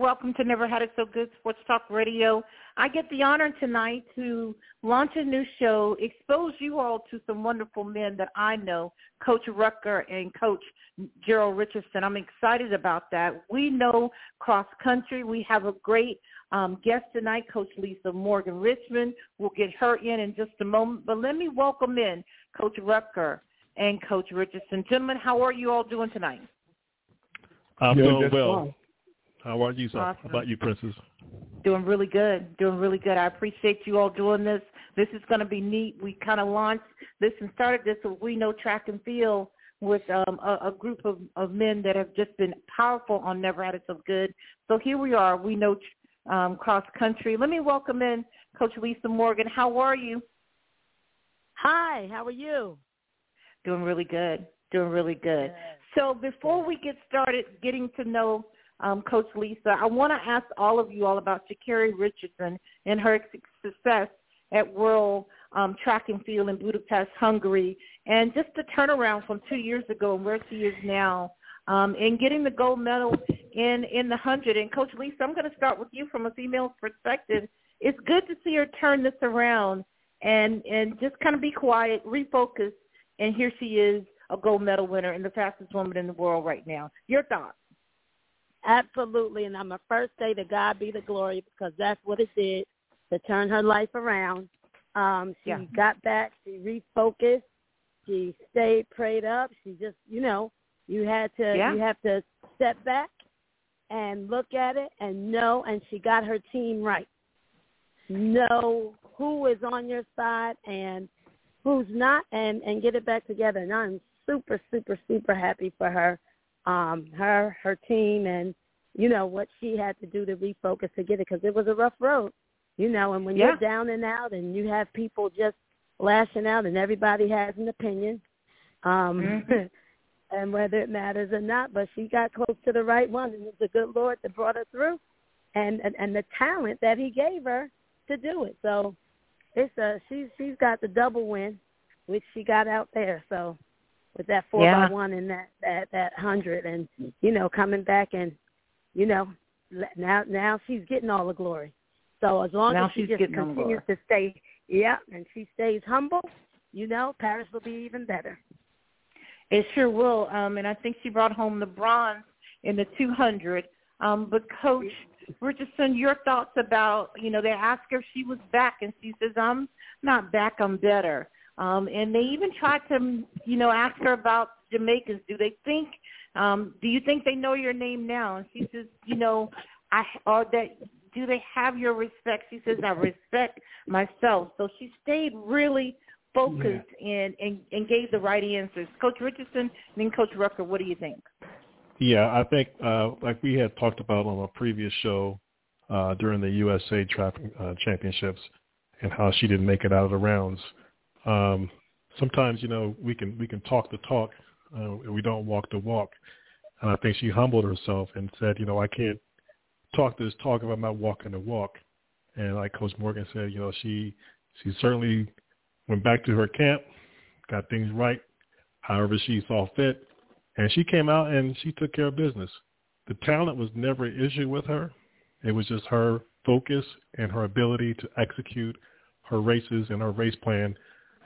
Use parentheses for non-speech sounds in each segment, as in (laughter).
Welcome to Never Had It So Good Sports Talk Radio. I get the honor tonight to launch a new show, expose you all to some wonderful men that I know, Coach Rucker and Coach Gerald Richardson. I'm excited about that. We know cross country. We have a great um, guest tonight, Coach Lisa Morgan Richmond. We'll get her in in just a moment. But let me welcome in Coach Rucker and Coach Richardson. Gentlemen, how are you all doing tonight? I'm doing well. How are you, sir? Awesome. How about you, Princess? Doing really good. Doing really good. I appreciate you all doing this. This is going to be neat. We kind of launched this and started this with We Know Track and Field with um, a, a group of, of men that have just been powerful on Never Had It So Good. So here we are. We know um, cross country. Let me welcome in Coach Lisa Morgan. How are you? Hi. How are you? Doing really good. Doing really good. So before we get started getting to know um, Coach Lisa. I want to ask all of you all about Sha'Carri Richardson and her success at World um, Track and Field in Budapest, Hungary, and just the turnaround from two years ago and where she is now, um, and getting the gold medal in in the hundred. And Coach Lisa, I'm going to start with you from a female's perspective. It's good to see her turn this around and and just kind of be quiet, refocus, and here she is, a gold medal winner and the fastest woman in the world right now. Your thoughts? Absolutely, and I'm a first say to God be the glory because that's what it did to turn her life around. Um, she yeah. got back, she refocused, she stayed prayed up. She just, you know, you had to yeah. you have to step back and look at it and know and she got her team right. Know who is on your side and who's not and and get it back together. And I'm super super super happy for her um, her, her team, and you know what she had to do to refocus to get it because it was a rough road, you know. And when yeah. you're down and out, and you have people just lashing out, and everybody has an opinion, um, mm-hmm. (laughs) and whether it matters or not, but she got close to the right one, and it's the good Lord that brought her through, and and, and the talent that He gave her to do it. So it's a she's she's got the double win, which she got out there. So with that four yeah. by one and that that that hundred, and you know coming back and you know now now she's getting all the glory. So as long now as she just continues to stay, yeah, and she stays humble, you know, Paris will be even better. It sure will. Um, and I think she brought home the bronze in the 200. Um, but Coach Richardson, your thoughts about, you know, they asked her if she was back, and she says, I'm not back, I'm better. Um, and they even tried to, you know, ask her about Jamaicans. Do they think, um, do you think they know your name now? And she says, you know, I, or that, do they have your respect? She says, I respect myself. So she stayed really focused yeah. and, and, and gave the right answers. Coach Richardson and then Coach Rucker, what do you think? Yeah, I think uh, like we had talked about on a previous show uh, during the USA Track uh, Championships and how she didn't make it out of the rounds um, sometimes you know we can we can talk the talk, uh, we don't walk the walk. And I think she humbled herself and said, you know, I can't talk this talk if I'm not walking the walk. And like Coach Morgan said, you know, she she certainly went back to her camp, got things right, however she saw fit, and she came out and she took care of business. The talent was never an issue with her. It was just her focus and her ability to execute her races and her race plan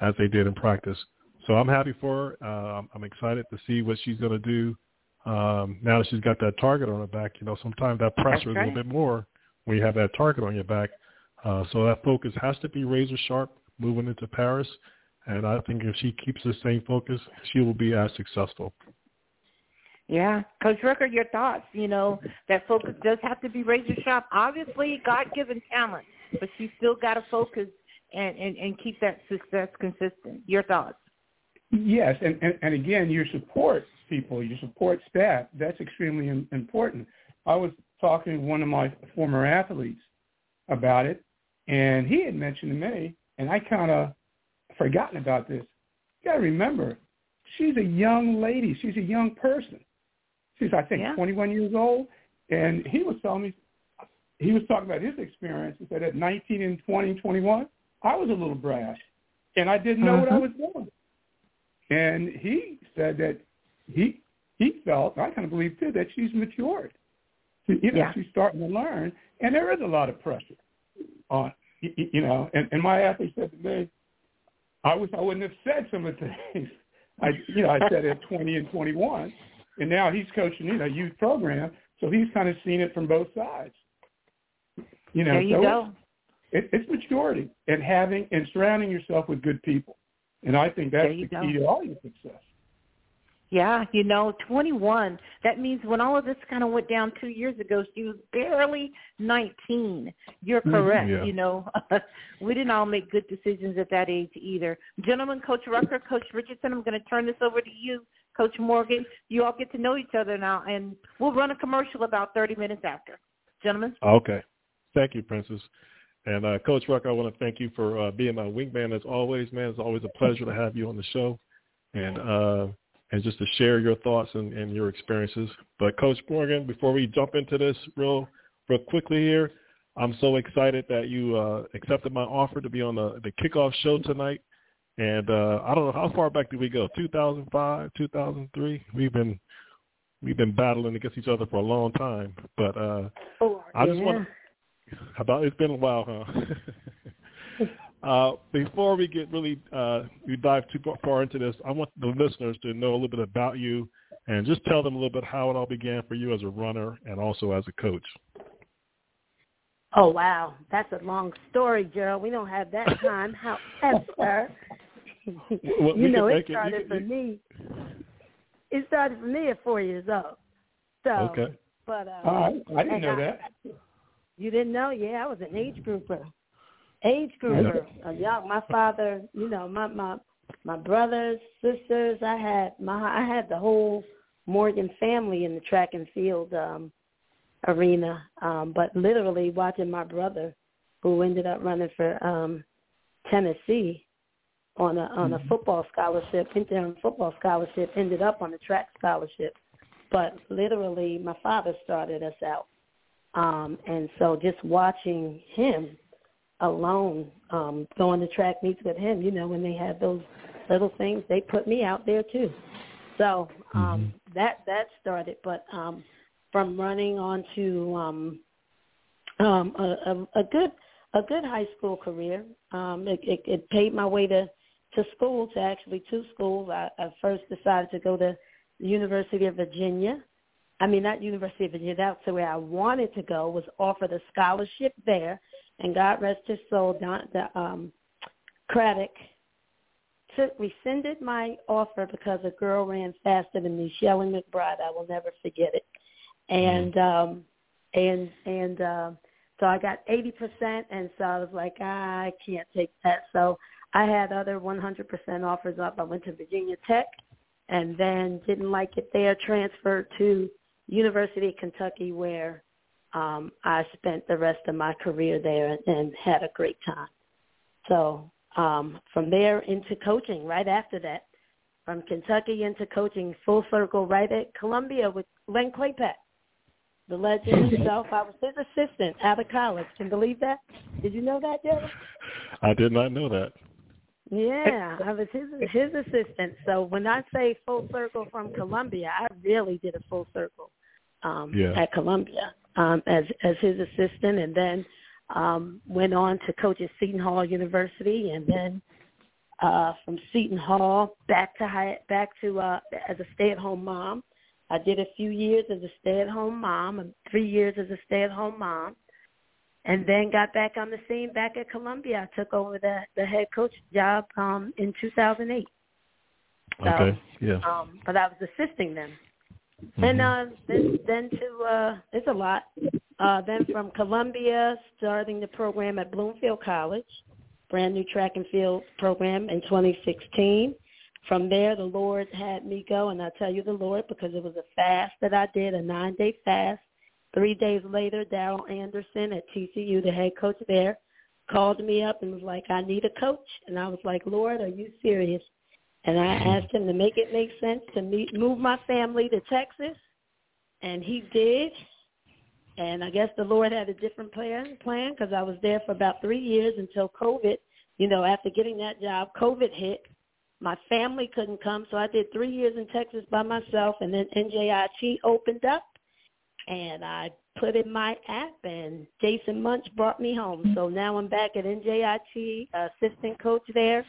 as they did in practice. So I'm happy for her. Uh, I'm excited to see what she's going to do um, now that she's got that target on her back. You know, sometimes that pressure is a little bit more when you have that target on your back. Uh, so that focus has to be razor sharp moving into Paris. And I think if she keeps the same focus, she will be as successful. Yeah, Coach Rucker, your thoughts? You know that focus does have to be razor sharp. Obviously, God-given talent, but she's still got to focus and, and, and keep that success consistent. Your thoughts? Yes, and, and, and again, your support people, your support staff, that's extremely important. I was talking to one of my former athletes about it, And he had mentioned to me, and I kind of forgotten about this. You got to remember, she's a young lady. She's a young person. She's, I think, yeah. 21 years old. And he was telling me, he was talking about his experience. He said at 19 and 20, 21, I was a little brash, and I didn't know uh-huh. what I mm-hmm. was doing. And he said that he he felt, I kind of believe too, that she's matured. you know, yeah. she's starting to learn, and there is a lot of pressure on, you know. And, and my athlete said to me, I wish I wouldn't have said some of the things I, you know, I said at (laughs) 20 and 21, and now he's coaching, you know, youth program, so he's kind of seen it from both sides. You know, there you so go. It, it's maturity and having and surrounding yourself with good people, and I think that's the go. key to all your success. Yeah, you know, 21. That means when all of this kind of went down two years ago, she was barely 19. You're mm-hmm. correct. Yeah. You know, (laughs) we didn't all make good decisions at that age either. Gentlemen, Coach Rucker, Coach Richardson, I'm going to turn this over to you. Coach Morgan, you all get to know each other now, and we'll run a commercial about 30 minutes after. Gentlemen? Okay. Thank you, Princess. And uh, Coach Rucker, I want to thank you for uh, being my wingman as always, man. It's always a pleasure to have you on the show. And uh, and just to share your thoughts and, and your experiences. But Coach Morgan, before we jump into this real real quickly here, I'm so excited that you uh, accepted my offer to be on the, the kickoff show tonight. And uh, I don't know how far back did we go? 2005, 2003. We've been we've been battling against each other for a long time. But uh, oh, I just want (laughs) about it's been a while, huh? (laughs) Uh, before we get really uh, we dive too far into this, I want the listeners to know a little bit about you and just tell them a little bit how it all began for you as a runner and also as a coach. Oh wow, that's a long story, Gerald. We don't have that time. (laughs) However, well, you know, it started it. for me. It started for me at four years old. So, okay. But uh, oh, I didn't know I, that. You didn't know? Yeah, I was an age grouper age grouper. Uh, young, my father, you know, my my my brothers, sisters. I had my I had the whole Morgan family in the track and field um, arena. Um, but literally watching my brother, who ended up running for um, Tennessee on a on a mm-hmm. football scholarship, interim football scholarship, ended up on a track scholarship. But literally, my father started us out, um, and so just watching him alone um going to track meets with him you know when they have those little things they put me out there too. So um mm-hmm. that that started. But um from running on to um um a, a, a good a good high school career um it, it it paid my way to to school to actually two schools. I, I first decided to go to the university of virginia I mean, not University of Virginia. That's where I wanted to go. Was offered a scholarship there, and God rest his soul, Don, the, um, Craddock took, rescinded my offer because a girl ran faster than me, Shelley McBride. I will never forget it. And um, and and uh, so I got eighty percent, and so I was like, I can't take that. So I had other one hundred percent offers up. I went to Virginia Tech, and then didn't like it there. Transferred to University of Kentucky, where um, I spent the rest of my career there and, had a great time. So um, from there into coaching right after that, from Kentucky into coaching full circle right at Columbia with Len Klepack, the legend (laughs) himself. I was his assistant out of college. Can you believe that? Did you know that, Jerry? I did not know that. Yeah, I was his his assistant. So when I say full circle from Columbia, I really did a full circle um, yeah. at Columbia um, as as his assistant, and then um, went on to coach at Seton Hall University, and then uh, from Seton Hall back to high, back to uh, as a stay-at-home mom. I did a few years as a stay-at-home mom, and three years as a stay-at-home mom, and then got back on the scene back at Columbia. I took over the the head coach job um, in 2008. So, okay. Yeah. Um, but I was assisting them. Mm-hmm. And uh, then, then to uh, it's a lot. Uh, then from Columbia, starting the program at Bloomfield College, brand new track and field program in 2016. From there, the Lord had me go, and I tell you the Lord because it was a fast that I did, a nine-day fast. Three days later, Darryl Anderson at TCU, the head coach there, called me up and was like, I need a coach. And I was like, Lord, are you serious? And I mm-hmm. asked him to make it make sense to meet, move my family to Texas. And he did. And I guess the Lord had a different plan plan because I was there for about three years until COVID. You know, after getting that job, COVID hit. My family couldn't come, so I did three years in Texas by myself, and then NJIT opened up, and I put in my app, and Jason Munch brought me home. So now I'm back at NJIT, assistant coach there,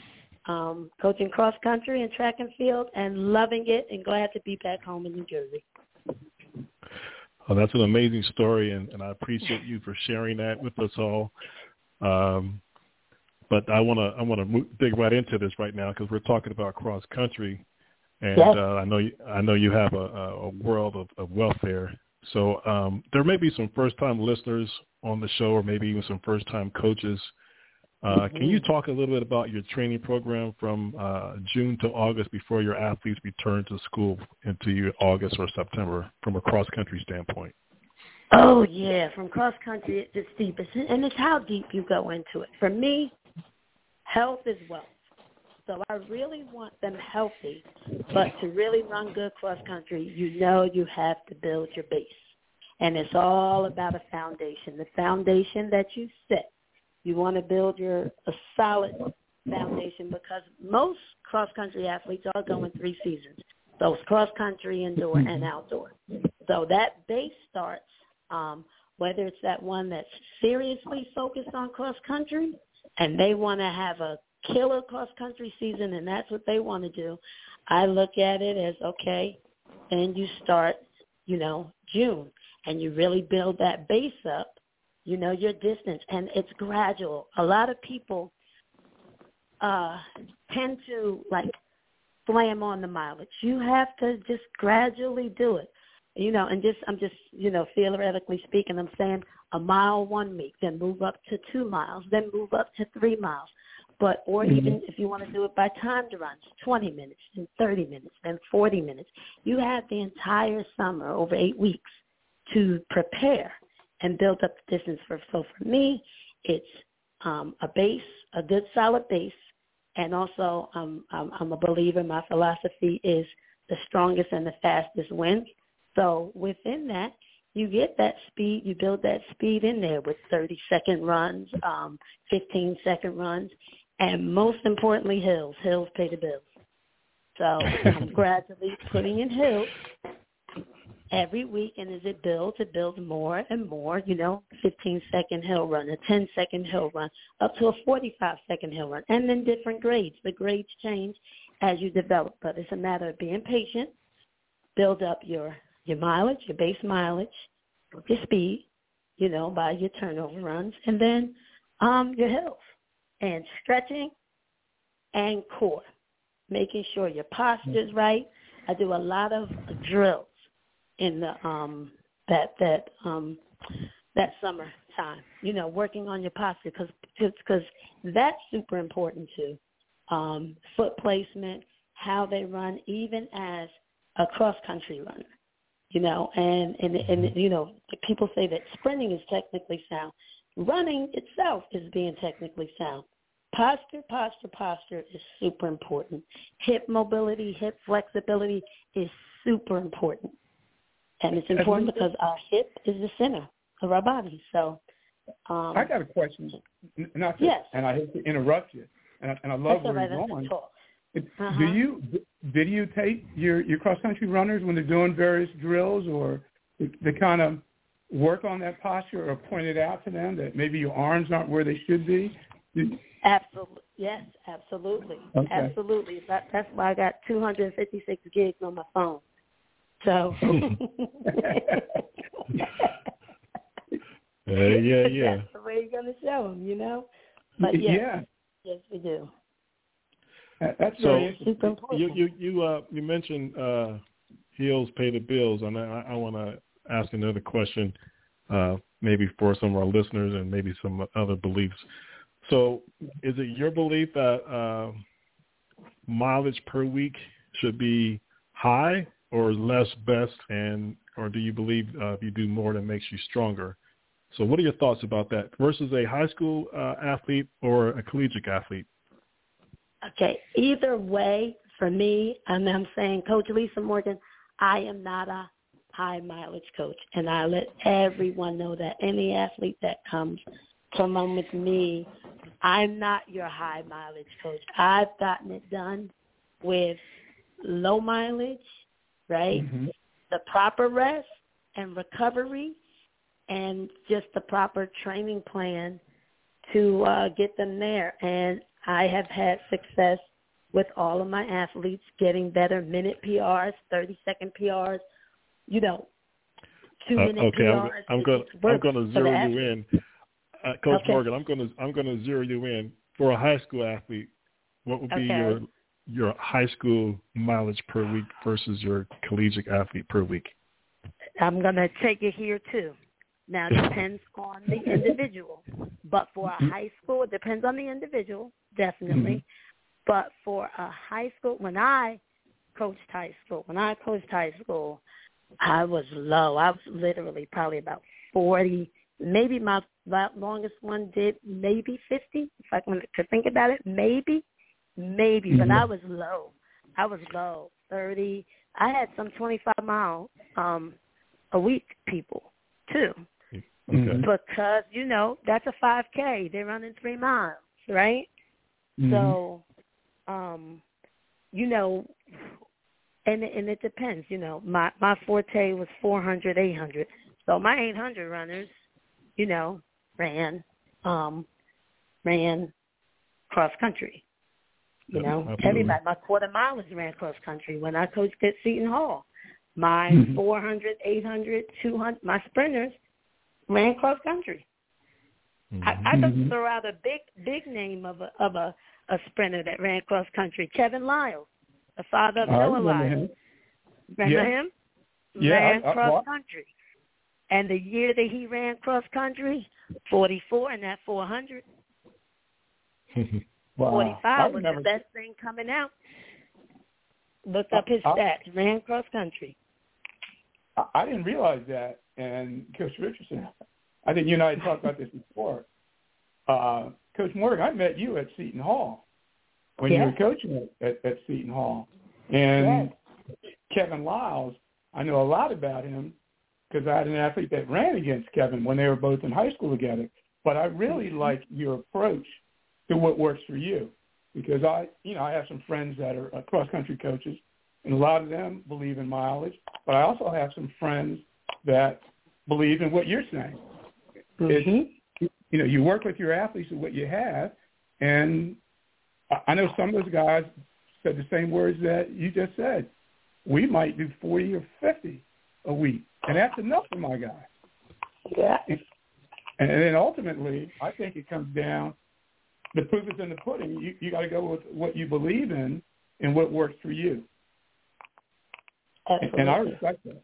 um, coaching cross country and track and field, and loving it, and glad to be back home in New Jersey. Oh, that's an amazing story, and, and I appreciate you for sharing that with us all. Um, but I want to I want to dig right into this right now because we're talking about cross country, and yes. uh, I know you, I know you have a, a world of, of welfare. So um, there may be some first time listeners on the show, or maybe even some first time coaches. Uh, mm-hmm. Can you talk a little bit about your training program from uh, June to August before your athletes return to school into your August or September from a cross country standpoint? Oh yeah, from cross country it's deep, and it's how deep you go into it. For me, health is wealth. So I really want them healthy, but to really run good cross country, you know you have to build your base. And it's all about a foundation. The foundation that you set you want to build your a solid foundation because most cross country athletes are going three seasons. So it's cross country, indoor, and outdoor. So that base starts um, whether it's that one that's seriously focused on cross country and they want to have a killer cross country season and that's what they want to do. I look at it as okay, and you start, you know, June and you really build that base up you know your distance and it's gradual. A lot of people uh tend to like slam on the mileage. You have to just gradually do it. You know and just i'm just you know theoretically speaking i'm saying a mile one week then move up to two miles then move up to three miles but or mm-hmm. even if you want to do it by timed runs, 20 minutes, then 30 minutes, then 40 minutes. You have the entire summer over eight weeks to prepare and build up the distance for. So for me, it's um, a base, a good solid base, and also um, I'm, I'm a believer. My philosophy is the strongest and the fastest wins. So within that, you get that speed, you build that speed in there with 30 second runs, um, 15 second runs, and most importantly, hills. Hills pay the bills. So I'm (laughs) gradually putting in hills every week and as it builds, it builds more and more, you know, 15 second hill run, a 10 second hill run, up to a 45 second hill run, and then different grades. The grades change as you develop, but it's a matter of being patient, build up your, your mileage, your base mileage, your speed, you know, by your turnover runs, and then um, your hills and stretching and core, making sure your posture is right. I do a lot of drills in the um that that um that summer time. You know, working on your posture because because that's super important too. Um, foot placement, how they run, even as a cross country runner. You know, and and and you know, people say that sprinting is technically sound. Running itself is being technically sound. Posture, posture, posture is super important. Hip mobility, hip flexibility is super important. And it's important because our hip is the center of our body. So um, I got a question. Not to, yes. and I hate to interrupt you, and I, and I love That's where right, you're going. Uh-huh. Do you videotape your your cross country runners when they're doing various drills, or they kind of work on that posture, or point it out to them that maybe your arms aren't where they should be? Absolutely. Yes, absolutely. Okay. Absolutely. That, that's why I got 256 gigs on my phone. So. uh, (laughs) yeah, yeah. That's the way you're going to show them, you know. But yes, yeah, yes, we do. That's so very. You you you uh you mentioned uh heels pay the bills, and I, I want to ask another question, uh, maybe for some of our listeners and maybe some other beliefs. So, is it your belief that uh, mileage per week should be high, or less best, and or do you believe uh, if you do more, that makes you stronger? So what are your thoughts about that versus a high school uh, athlete or a collegiate athlete? Okay, either way, for me, and I'm saying, Coach Lisa Morgan, I am not a high mileage coach, and I let everyone know that any athlete that comes come on with me, I'm not your high mileage coach. I've gotten it done with low mileage, right? Mm-hmm. The proper rest and recovery, and just the proper training plan to uh, get them there. And I have had success with all of my athletes getting better minute PRs, 30 second PRs, you know, two minute uh, okay, PRs. I'm, I'm going I'm going to zero you in. Uh, Coach okay. Morgan, I'm going to I'm going to zero you in for a high school athlete. What would be okay. your your high school mileage per week versus your collegiate athlete per week? I'm going to take it here too. Now it (laughs) depends on the individual, but for a mm-hmm. high school, it depends on the individual, definitely. Mm-hmm. But for a high school, when I coached high school, when I coached high school, I was low. I was literally probably about forty. Maybe my, longest one did maybe fifty. If I can to think about it, maybe, maybe. Mm-hmm. But I was low. I was low. Thirty. I had some twenty-five mile um a week people too. Okay. Because you know that's a five k. They're running three miles, right? Mm-hmm. So, um, you know, and and it depends. You know, my my forte was four hundred, eight hundred. So my eight hundred runners, you know, ran um ran cross country. You know, Absolutely. everybody. My quarter milers ran cross country when I coached at Seton Hall. My mm-hmm. 400, 800, 200, my sprinters ran cross country. Mm-hmm. I, I just mm-hmm. throw out a big, big name of a of a, a sprinter that ran cross country, Kevin Lyles, the father of Noah Lyles. Him. Remember yeah. him? Yeah, ran I, I, cross country. And the year that he ran cross country, 44 in that 400. (laughs) wow. 45 was the best thing coming out. Look up his stats. Ran cross country. I, I didn't realize that. And Coach Richardson, I think you and I had talked about this before. Uh, Coach Morgan, I met you at Seton Hall when you were coaching at, at, at Seton Hall. And Kevin Lyles, I know a lot about him because I had an athlete that ran against Kevin when they were both in high school together. But I really mm-hmm. like your approach to what works for you because I, you know, I have some friends that are uh, cross country coaches, and a lot of them believe in mileage. But I also have some friends that believe in what you're saying. Mm-hmm. It's, you know, you work with your athletes with what you have, and I know some of those guys said the same words that you just said. We might do 40 or 50 a week, and that's enough for my guys. Yeah. And then ultimately, I think it comes down the proof is in the pudding. You you got to go with what you believe in and what works for you. Absolutely. And I respect that.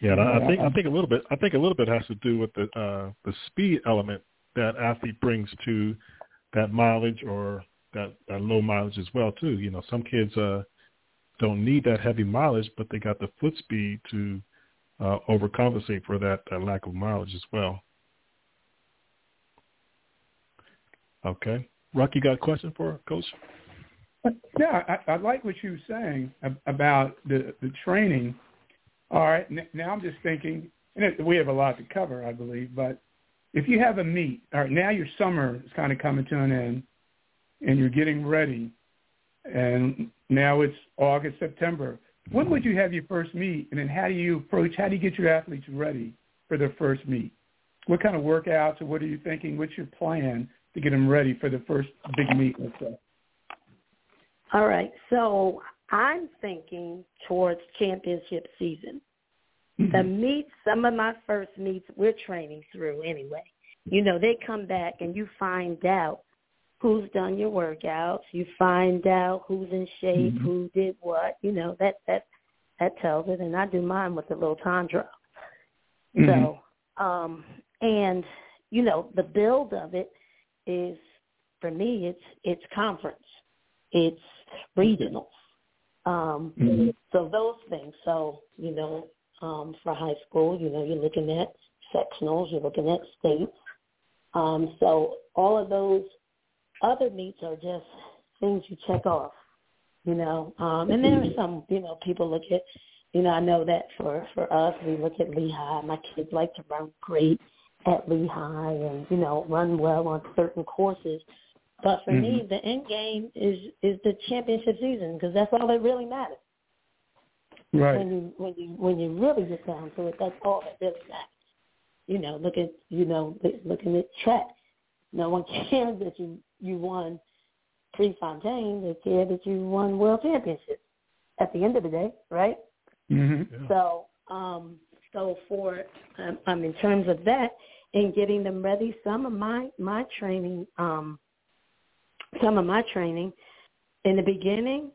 Yeah, I think I think a little bit. I think a little bit has to do with the uh, the speed element that athlete brings to that mileage or that, that low mileage as well too. You know, some kids uh, don't need that heavy mileage, but they got the foot speed to uh, overcompensate for that, that lack of mileage as well. Okay. Rocky, got a question for Coach? Yeah, I, I like what you were saying about the, the training. All right, now I'm just thinking, and we have a lot to cover, I believe, but if you have a meet, all right, now your summer is kind of coming to an end, and you're getting ready, and now it's August, September. When would you have your first meet, and then how do you approach, how do you get your athletes ready for their first meet? What kind of workouts, or what are you thinking? What's your plan to get them ready for the first big meet, let's say? All right. So I'm thinking towards championship season. Mm-hmm. The meets, some of my first meets, we're training through anyway. You know, they come back and you find out who's done your workouts. You find out who's in shape, mm-hmm. who did what. You know, that that that tells it. And I do mine with a little time trial. Mm-hmm. So, um, and you know, the build of it is for me it's it's conference, it's regional. Um, mm-hmm. So those things. So you know, um, for high school, you know, you're looking at sectionals, you're looking at states. Um, so all of those other meets are just things you check off, you know. Um, and there are some, you know, people look at, you know, I know that for for us, we look at Lehigh. My kids like to run great at Lehigh, and you know, run well on certain courses. But for mm-hmm. me, the end game is is the championship season because that's all that really matters. Right. When you when you when you really get down to it, that's all that really matters. You know, look at you know looking at track. No one (laughs) cares that you you won Prefontaine. They care that you won world championships. At the end of the day, right? Mm-hmm. Yeah. So, um, so for um, um, in terms of that and getting them ready, some of my my training, um, some of my training in the beginning,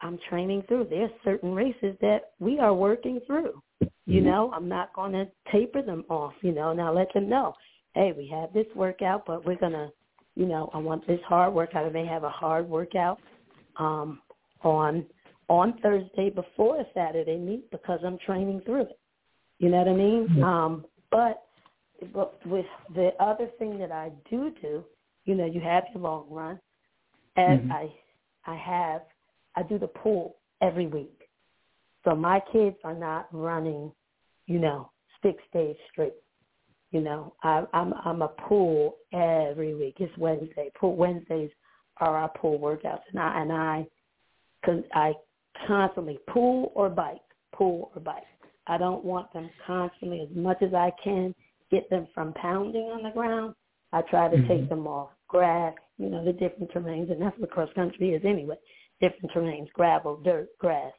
I'm training through. There's certain races that we are working through. You mm-hmm. know, I'm not going to taper them off. You know, now let them know, hey, we have this workout, but we're gonna, you know, I want this hard workout. I may have a hard workout um, on on Thursday before a Saturday meet because I'm training through it. You know what I mean? Mm-hmm. Um, but but with the other thing that I do do, you know, you have your long run, and mm-hmm. I I have I do the pool every week. So my kids are not running, you know, six days straight. You know, I, I'm I'm a pool every week. It's Wednesday. Pool Wednesdays are our pool workouts, and I and I, cause I constantly pool or bike, pool or bike. I don't want them constantly as much as I can get them from pounding on the ground. I try to mm-hmm. take them off grass, you know, the different terrains, and that's what cross country is anyway. Different terrains, gravel, dirt, grass,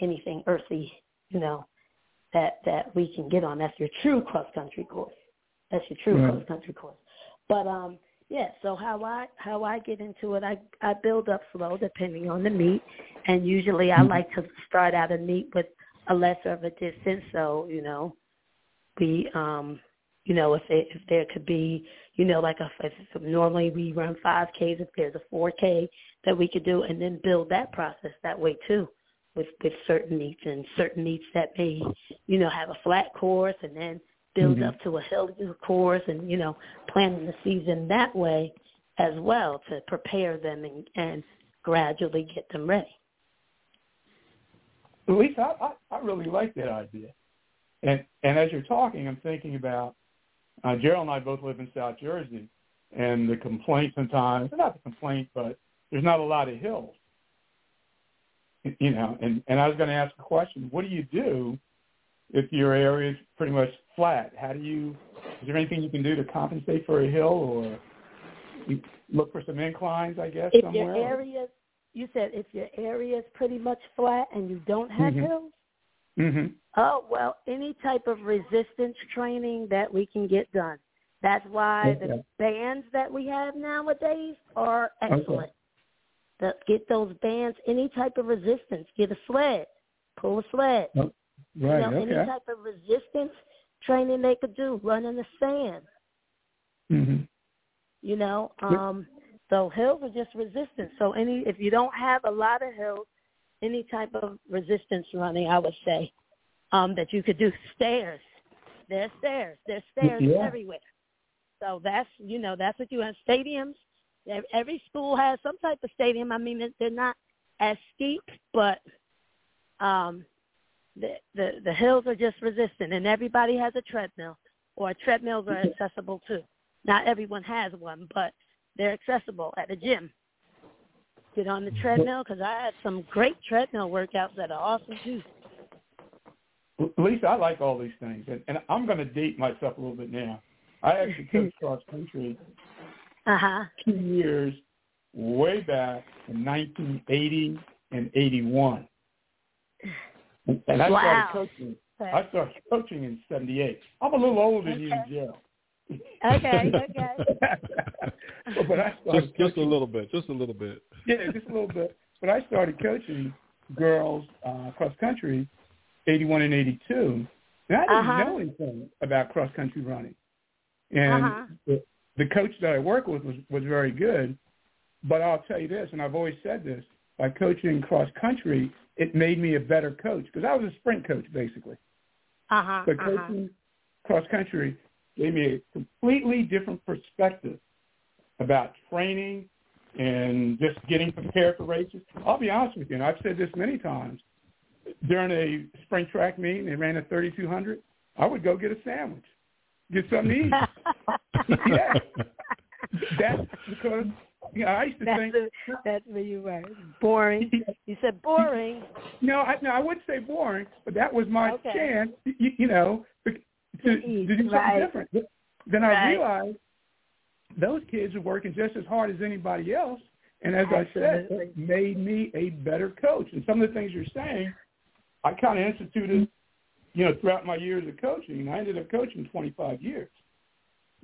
anything earthy, you know, that that we can get on. That's your true cross country course. That's your true right. cross country course. But um, yeah. So how I how I get into it, I I build up slow depending on the meet, and usually I mm-hmm. like to start out a meet with a lesser of a distance. So you know, we um, you know, if it, if there could be, you know, like a if normally we run five Ks, if there's a four K that we could do, and then build that process that way too with with certain meets and certain meets that may you know have a flat course and then build mm-hmm. up to a hill course and you know planning the season that way as well to prepare them and, and gradually get them ready. Lisa, I, I, I really like that idea. And and as you're talking, I'm thinking about uh, Gerald and I both live in South Jersey, and the complaint sometimes, not the complaint, but there's not a lot of hills you know, and, and I was going to ask a question. What do you do if your area is pretty much flat? How do you, is there anything you can do to compensate for a hill or look for some inclines, I guess, if somewhere? Your area, you said if your area is pretty much flat and you don't have mm-hmm. hills? Mm-hmm. Oh, well, any type of resistance training that we can get done. That's why okay. the bands that we have nowadays are excellent. Okay the, get those bands, any type of resistance. Get a sled, pull a sled. Oh, right. You know, okay. Any type of resistance training they could do. Run in the sand. Mm-hmm. You know, um, so hills are just resistance. So any if you don't have a lot of hills, any type of resistance running, I would say um, that you could do stairs. There's stairs. There's stairs yeah. everywhere. So that's you know that's what you have stadiums Every school has some type of stadium. I mean, they're not as steep, but um, the the the hills are just resistant, and everybody has a treadmill, or treadmills are accessible too. Not everyone has one, but they're accessible at the gym. Get on the treadmill because I had some great treadmill workouts that are awesome too. Lisa, I like all these things, and, and I'm going to date myself a little bit now. I actually (laughs) coached cross country uh-huh. two years way back in 1980 and 81. And I wow. started coaching. I started coaching in '78. I'm a little older than you, Jill. Okay, (laughs) okay. but I started just, just a little bit, just a little bit. Yeah, just a little bit. But I started coaching girls uh, cross country, '81 and '82, and I didn't uh-huh. know anything about cross country running. And uh-huh. the, the coach that I work with was, was very good. But I'll tell you this, and I've always said this, by coaching cross country, it made me a better coach because I was a sprint coach basically. Uh-huh, but uh-huh. coaching cross country gave me a completely different perspective about training and just getting prepared for races. I'll be honest with you, and I've said this many times. During a spring track meeting, they ran a 3200. I would go get a sandwich, get something to eat. (laughs) yeah, that's because know, I used to that's think the, that's where you were boring. (laughs) You said boring. No, I, no, I wouldn't say boring, but that was my okay. chance. You, you know, to, to, to, do something right. different. Then right. I realized those kids are working just as hard as anybody else. And as Absolutely. I said, it made me a better coach. And some of the things you're saying, I kind of instituted, you know, throughout my years of coaching. I ended up coaching 25 years.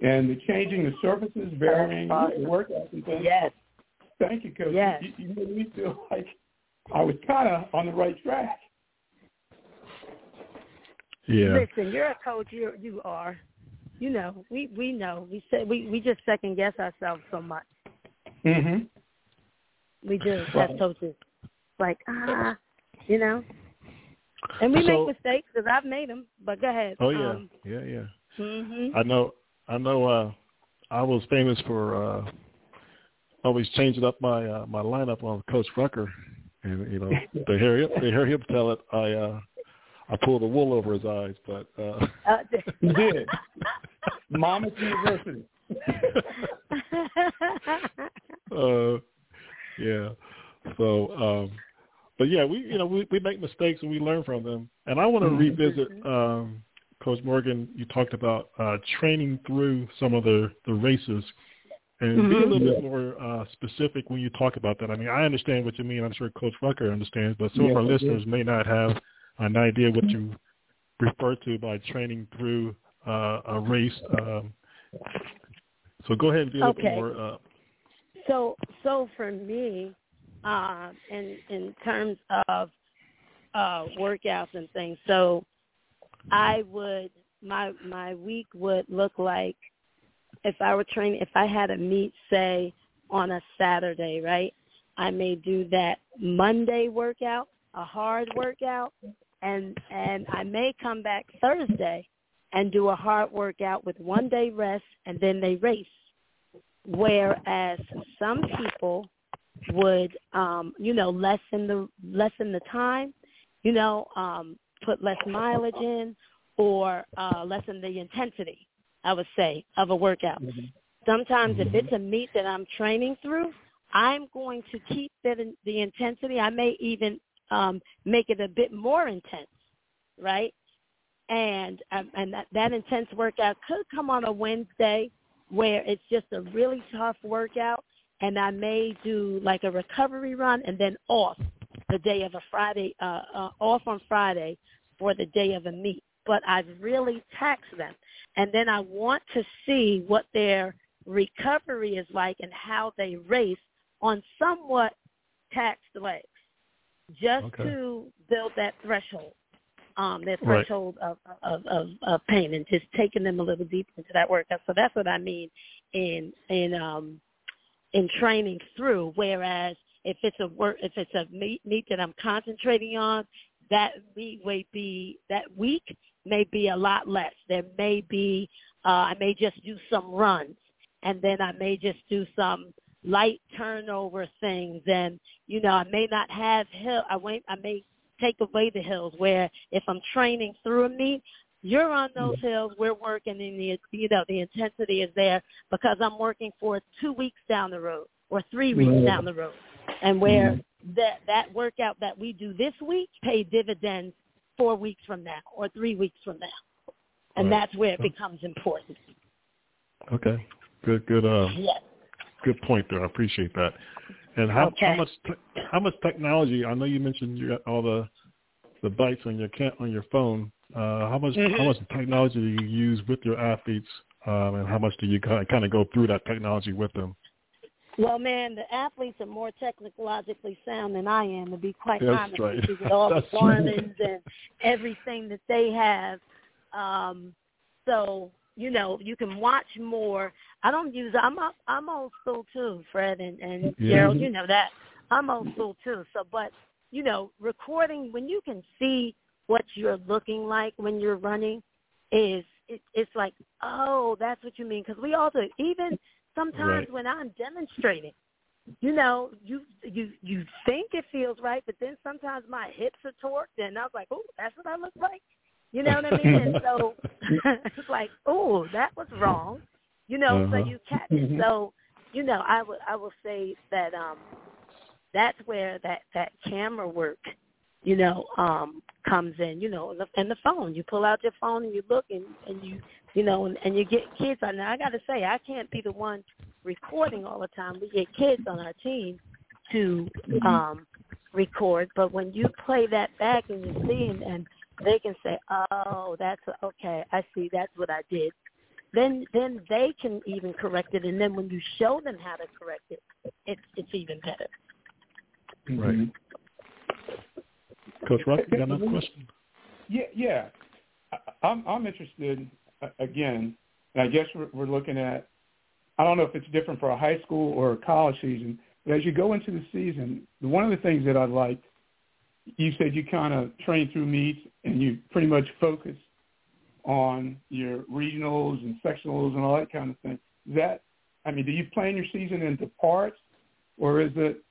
And the changing the surfaces, varying awesome. the workouts and things. Yes. Thank you, Coach. Yes. You, you made me feel (laughs) like I was kind of on the right track. Yeah. Listen, you're a coach. You you are. You know, we we know. We say we we just second guess ourselves so much. Mhm. We do Right. as coaches. Like ah, you know. And we So- make mistakes because I've made them. But go ahead. Oh yeah, Um, yeah, yeah. mhm. I know. I know. uh I was famous for uh always changing up my uh, my lineup on Coach Rucker, and you know (laughs) to hear him to hear him tell it, I uh I pulled the wool over his eyes. But uh Uh, (laughs) You did. Monmouth University. (laughs) uh yeah. So um but yeah, we you know we we make mistakes and we learn from them. And I want to Mhm. revisit um Coach Morgan, you talked about uh training through some of the the races and be a Mhm. little bit more uh specific when you talk about that. I mean, I understand what you mean. I'm sure Coach Rucker understands, but some of our I do. listeners may not have an idea what you refer to by training through uh, a race. Um, so go ahead and be a little bit more uh, So so for me, uh, in in terms of uh, workouts and things, so I would my my week would look like if I were training if I had a meet say on a Saturday, right? I may do that Monday workout, a hard workout, and and I may come back Thursday and do a hard workout with one day rest and then they race whereas some people would um you know lessen the lessen the time you know um put less mileage in or uh lessen the intensity i would say of a workout. Sometimes if it's a meet that i'm training through i'm going to keep in, the intensity. I may even um make it a bit more intense right? And um, and that, that intense workout could come on a wednesday where it's just a really tough workout and I may do like a recovery run and then off the day of a Friday, uh, uh, off on Friday for the day of a meet. But I've really taxed them. And then I want to see what their recovery is like and how they race on somewhat taxed legs just Okay. to build that threshold um, their Right. threshold of, of, of, of pain and just taking them a little deeper into that workout. So that's what I mean in in um, in training through. Whereas if it's a work, if it's a meet, meet that I'm concentrating on, that meet may be that week may be a lot less. There may be uh, I may just do some runs, and then I may just do some light turnover things, and you know I may not have hill. I wait. I may take away the hills where if I'm training through a meet, you're on those hills, we're working in the you know, the intensity is there because I'm working for two weeks down the road or three weeks down the road. And where that that workout that we do this week pay dividends four weeks from now or three weeks from now. And Right. that's where it becomes important. okay. Good, good, uh, Yes. good point there. I appreciate that. And how, how much te- how much technology? I know you mentioned you got all the the bites on your can on your phone. Uh, how much Mhm. how much technology do you use with your athletes, um, and how much do you kind kind of go through that technology with them? Well, man, the athletes are more technologically sound than I am, to be quite That's honest right. with you, with all (laughs) the right. And everything that they have. Um, so you know, you can watch more. I don't use. I'm up, I'm old school too, Fred and and Yeah. Gerald. You know that I'm old school too. So, but you know, recording when you can see what you're looking like when you're running is it, it's like, oh, that's what you mean. Because we also even sometimes right. when I'm demonstrating, you know, you you you think it feels right, but then sometimes my hips are torqued, and I was like, oh, that's what I look like. You know what I mean? and so (laughs) (laughs) it's like, oh, that was wrong. You know, uh-huh. so you catch it. Mm-hmm. So, you know, I would I will say that um that's where that that camera work, you know, um comes in. You know, and the, and the phone. You pull out your phone and you look and and you you know and, and you get kids on there. I got to say, I can't be the one recording all the time. We get kids on our team to mm-hmm. um record, but when you play that back and you see and, and they can say, "Oh, that's okay. I see. That's what I did." Then, then they can even correct it, and then when you show them how to correct it, it's it's even better. Right. Mm-hmm. Coach Ruff, you got another question? Yeah, yeah. I'm I'm interested again. And I guess we're, we're looking at. I don't know if it's different for a high school or a college season, but as you go into the season, one of the things that I liked you said you kind of train through meets and you pretty much focus on your regionals and sectionals and all that kind of thing. Is that, I mean, do you plan your season into parts, or is it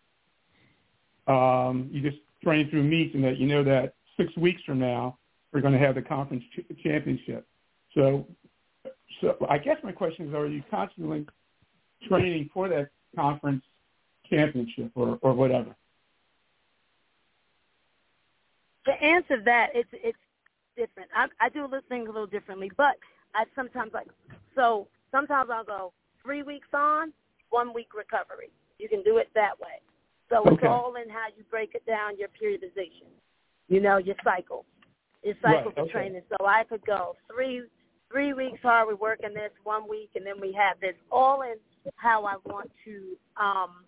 um, you just train through meets and that you know that six weeks from now we're going to have the conference ch- championship? So, so I guess my question is, are you constantly training for that conference championship or, or whatever? to answer that, it's it's different. I I do things a little differently, but I sometimes like so sometimes I'll go three weeks on, one week recovery. You can do it that way. So okay. it's all in how you break it down, your periodization. You know, your cycle. Your cycle right. for okay. training. So I could go three three weeks hard, we're working this one week and then we have this all in how I want to um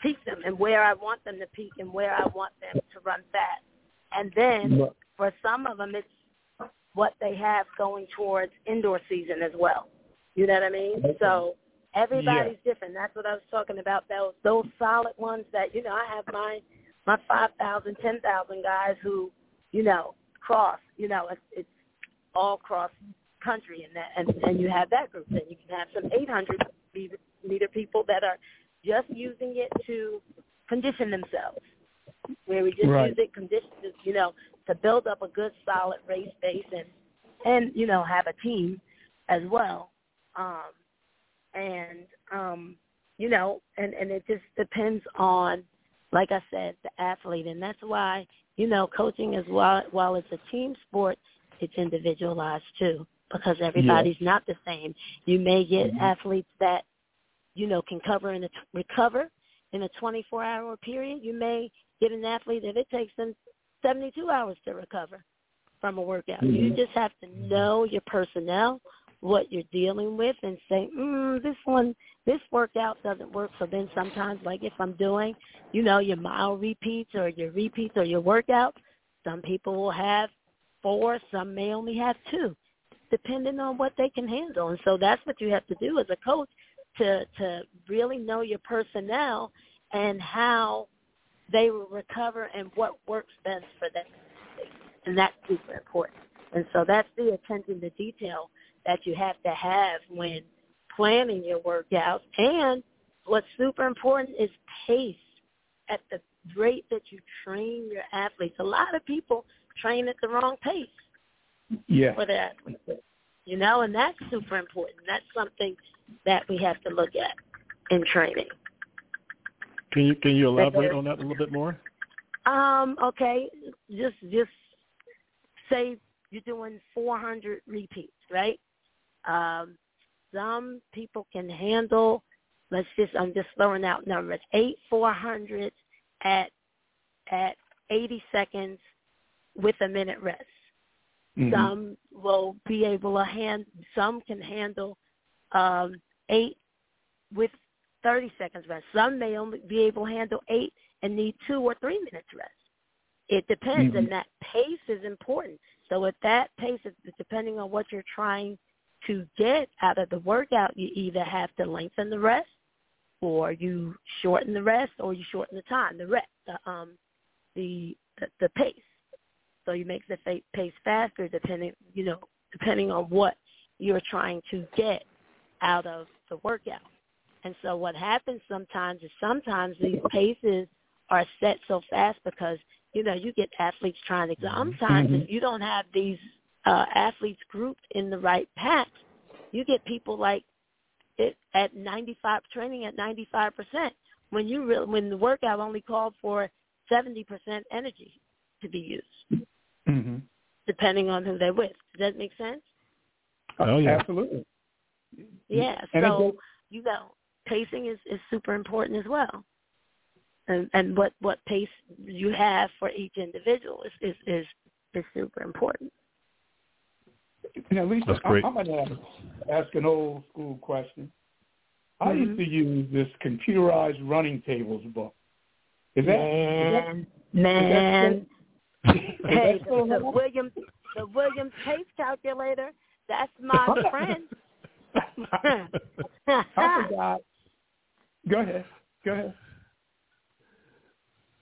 peak them and where I want them to peak and where I want them to run fast. And then for some of them, it's what they have going towards indoor season as well. You know what I mean? Okay. So everybody's yeah. different. That's what I was talking about. Those those solid ones that you know. I have my my five thousand, ten thousand guys who you know cross. You know, it's, it's all cross country, and that and and you have that group. Then you can have some eight hundred meter people that are just using it to condition themselves where we just right. use it conditions, you know, to build up a good solid race base and and you know have a team as well. Um, and um, you know, and and it just depends on, like I said, the athlete, and that's why you know coaching as well. While it's a team sport, it's individualized too because everybody's yes. not the same. You may get mm-hmm. athletes that you know can cover in a t- recover in a 24 hour period. You may get an athlete that it takes them 72 hours to recover from a workout. Mm-hmm. You just have to know your personnel, what you're dealing with, and say, mm, this one, this workout doesn't work. So then sometimes, like if I'm doing, you know, your mile repeats or your repeats or your workouts, some people will have four, some may only have two, depending on what they can handle. And so that's what you have to do as a coach to to really know your personnel and how they will recover and what works best for them. And that's super important. And so that's the attention to detail that you have to have when planning your workouts. And what's super important is pace at the rate that you train your athletes. A lot of people train at the wrong pace yeah. for athletes. You know, and that's super important. That's something that we have to look at in training. Can you can you elaborate on that a little bit more? Um, okay, just just say you're doing 400 repeats, right? Um, some people can handle. Let's just I'm just throwing out numbers. Eight 400 at at 80 seconds with a minute rest. Mm-hmm. Some will be able to hand. Some can handle um, eight with 30 seconds rest. Some may only be able to handle eight and need two or three minutes rest. It depends, mm-hmm. and that pace is important. So at that pace, depending on what you're trying to get out of the workout, you either have to lengthen the rest, or you shorten the rest, or you shorten the time, the rest, the um, the the, the pace. So you make the pace faster, depending you know depending on what you're trying to get out of the workout. And so what happens sometimes is sometimes these paces are set so fast because you know you get athletes trying to. Sometimes mm-hmm. if you don't have these uh, athletes grouped in the right packs, you get people like it at 95 training at 95 percent when you re- when the workout only called for 70 percent energy to be used, mm-hmm. depending on who they're with. Does that make sense? Oh yeah, absolutely. Yeah, so you know, pacing is is super important as well, and and what what pace you have for each individual is is is, is super important. Now, Lisa, That's great. I'm going to ask, ask an old school question. I mm-hmm. used to use this computerized running tables book. Is that man, is that, man? Is that, (laughs) hey, the, the Williams the Williams pace calculator. That's my friend. (laughs) I forgot. Go ahead. Go ahead.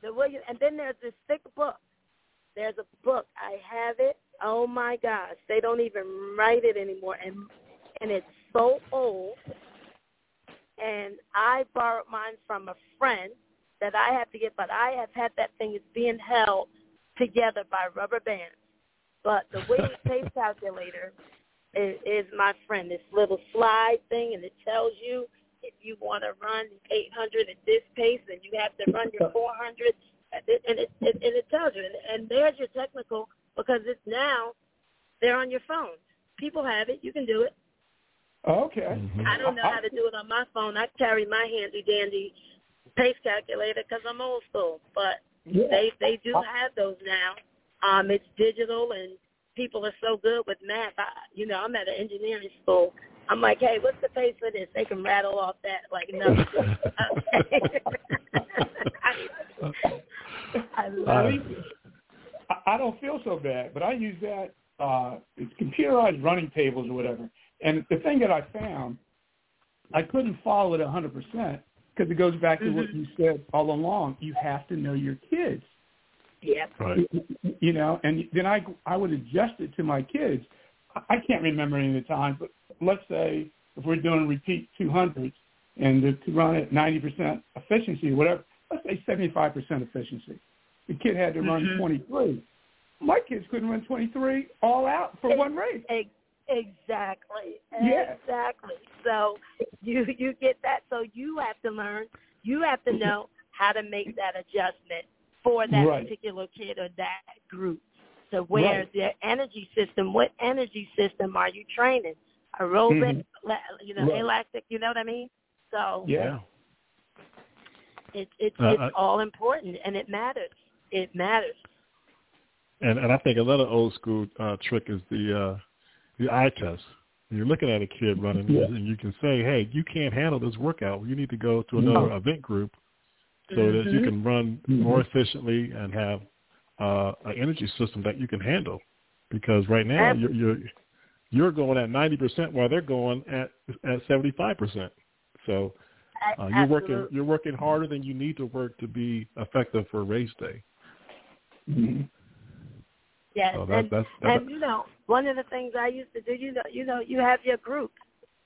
The William, and then there's this thick book. There's a book. I have it. Oh my gosh, they don't even write it anymore, and and it's so old. And I borrowed mine from a friend that I have to get, but I have had that thing. It's being held together by rubber bands. But the Williams (laughs) pace calculator is, is my friend. This little slide thing, and it tells you if you want to run 800 at this pace, and you have to run your (laughs) 400, and it, and it, and it tells you. And, and there's your technical because it's now they're on your phone. People have it. You can do it. Okay. Mm-hmm. I don't know how to do it on my phone. I carry my handy dandy pace calculator because I'm old school, but yeah. they they do have those now. Um, it's digital and people are so good with math. I, you know, I'm at an engineering school. I'm like, hey, what's the pace for this? They can rattle off that like no. (laughs) (laughs) I love it. I don't feel so bad, but I use that. Uh, it's computerized running tables or whatever. And the thing that I found, I couldn't follow it 100% because it goes back to mm-hmm. what you said all along. You have to know your kids. Yeah. Right. You know, and then I I would adjust it to my kids. I can't remember any of the time, but let's say if we're doing repeat 200s and to run at 90% efficiency whatever, let's say 75% efficiency. The kid had to run mm-hmm. 23. My kids couldn't run 23 all out for it, one race. Exactly. Yeah. Exactly. So you you get that. So you have to learn. You have to know how to make that adjustment for that right. particular kid or that group. So where right. their energy system, what energy system are you training? Aerobic, mm-hmm. you know, right. elastic. You know what I mean? So yeah, it's it's uh, it's I, all important and it matters. It matters. And and I think another old school uh, trick is the uh, the eye test. You're looking at a kid running, yeah. and you can say, "Hey, you can't handle this workout. You need to go to another no. event group so mm-hmm. that you can run mm-hmm. more efficiently and have uh, an energy system that you can handle." Because right now you're you're, you're going at ninety percent while they're going at at seventy five percent. So uh, you're working you're working harder than you need to work to be effective for race day. Mm-hmm. Yes, so that, and, that's, that's, and you know, one of the things I used to do, you know, you know, you have your group.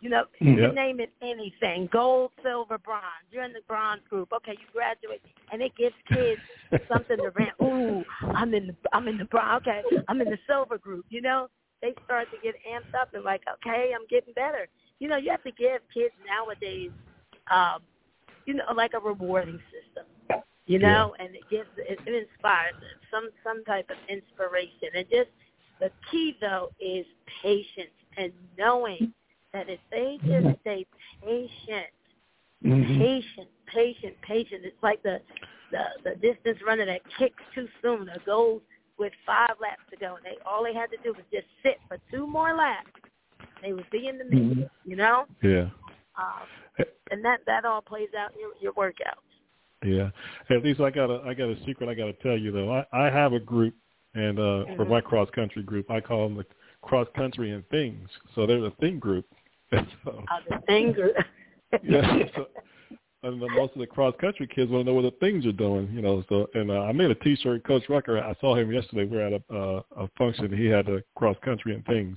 You know, Mm-hmm. you name it anything: gold, silver, bronze. You're in the bronze group. Okay, you graduate, and it gives kids (laughs) something to rant. Ooh, I'm in the I'm in the bronze. Okay, I'm in the silver group. You know, they start to get amped up and like, okay, I'm getting better. You know, you have to give kids nowadays, um, you know, like a rewarding system you know, yeah. and it gives it, it inspires some some type of inspiration. And just the key though is patience and knowing that if they just stay patient, mm-hmm. patient, patient, patient. It's like the the the distance runner that kicks too soon or goes with five laps to go, and they all they had to do was just sit for two more laps. They would be in the mix, mm-hmm. you know. Yeah. Um, and that that all plays out in your your workout. Yeah. At least I got a I got a secret I got to tell you though. I I have a group, and uh mm-hmm. for my cross country group, I call them the cross country and things. So they're a thing group. (laughs) so, oh, the thing group. (laughs) yeah. So, and the, most of the cross country kids want to know what the things are doing, you know. So, and uh, I made a T-shirt. Coach Rucker, I saw him yesterday. We are at a uh, a function. He had a cross country and things.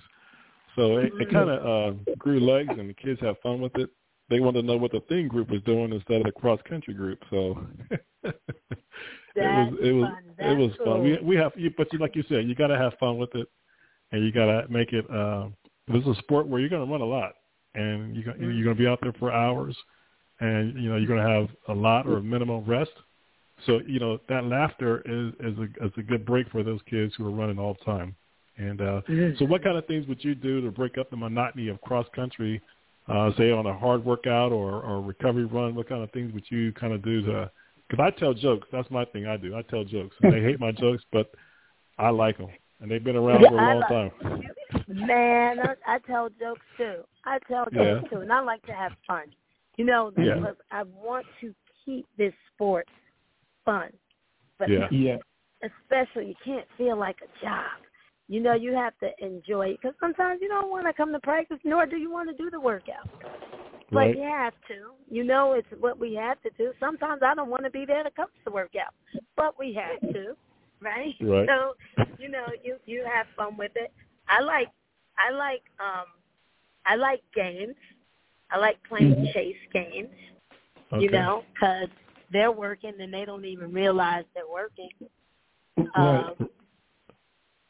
So it, it kind of uh, grew legs, and the kids have fun with it. They want to know what the thing group was doing instead of the cross country group. So (laughs) it was it was it was cool. fun. We we have, but you, like you said, you got to have fun with it, and you got to make it. Uh, this is a sport where you're going to run a lot, and you you're going to be out there for hours, and you know you're going to have a lot or a minimum rest. So you know that laughter is is a is a good break for those kids who are running all the time. And uh, so, what kind of things would you do to break up the monotony of cross country? Uh, say on a hard workout or or recovery run. What kind of things would you kind of do to? Because I tell jokes. That's my thing. I do. I tell jokes. And they hate my (laughs) jokes, but I like them, and they've been around for a long like, time. (laughs) Man, I, I tell jokes too. I tell jokes Yeah. too, and I like to have fun. You know, Yeah. because I want to keep this sport fun. But Yeah. Yeah. especially you can't feel like a job. You know, you have to enjoy it because sometimes you don't want to come to practice, nor do you want to do the workout. But Right. you have to. You know, it's what we have to do. Sometimes I don't want to be there to come to the workout, but we have to, right? (laughs) Right. So, you know, you you have fun with it. I like, I like, um, I like games. I like playing chase games. Okay. You know, because they're working and they don't even realize they're working Right. um,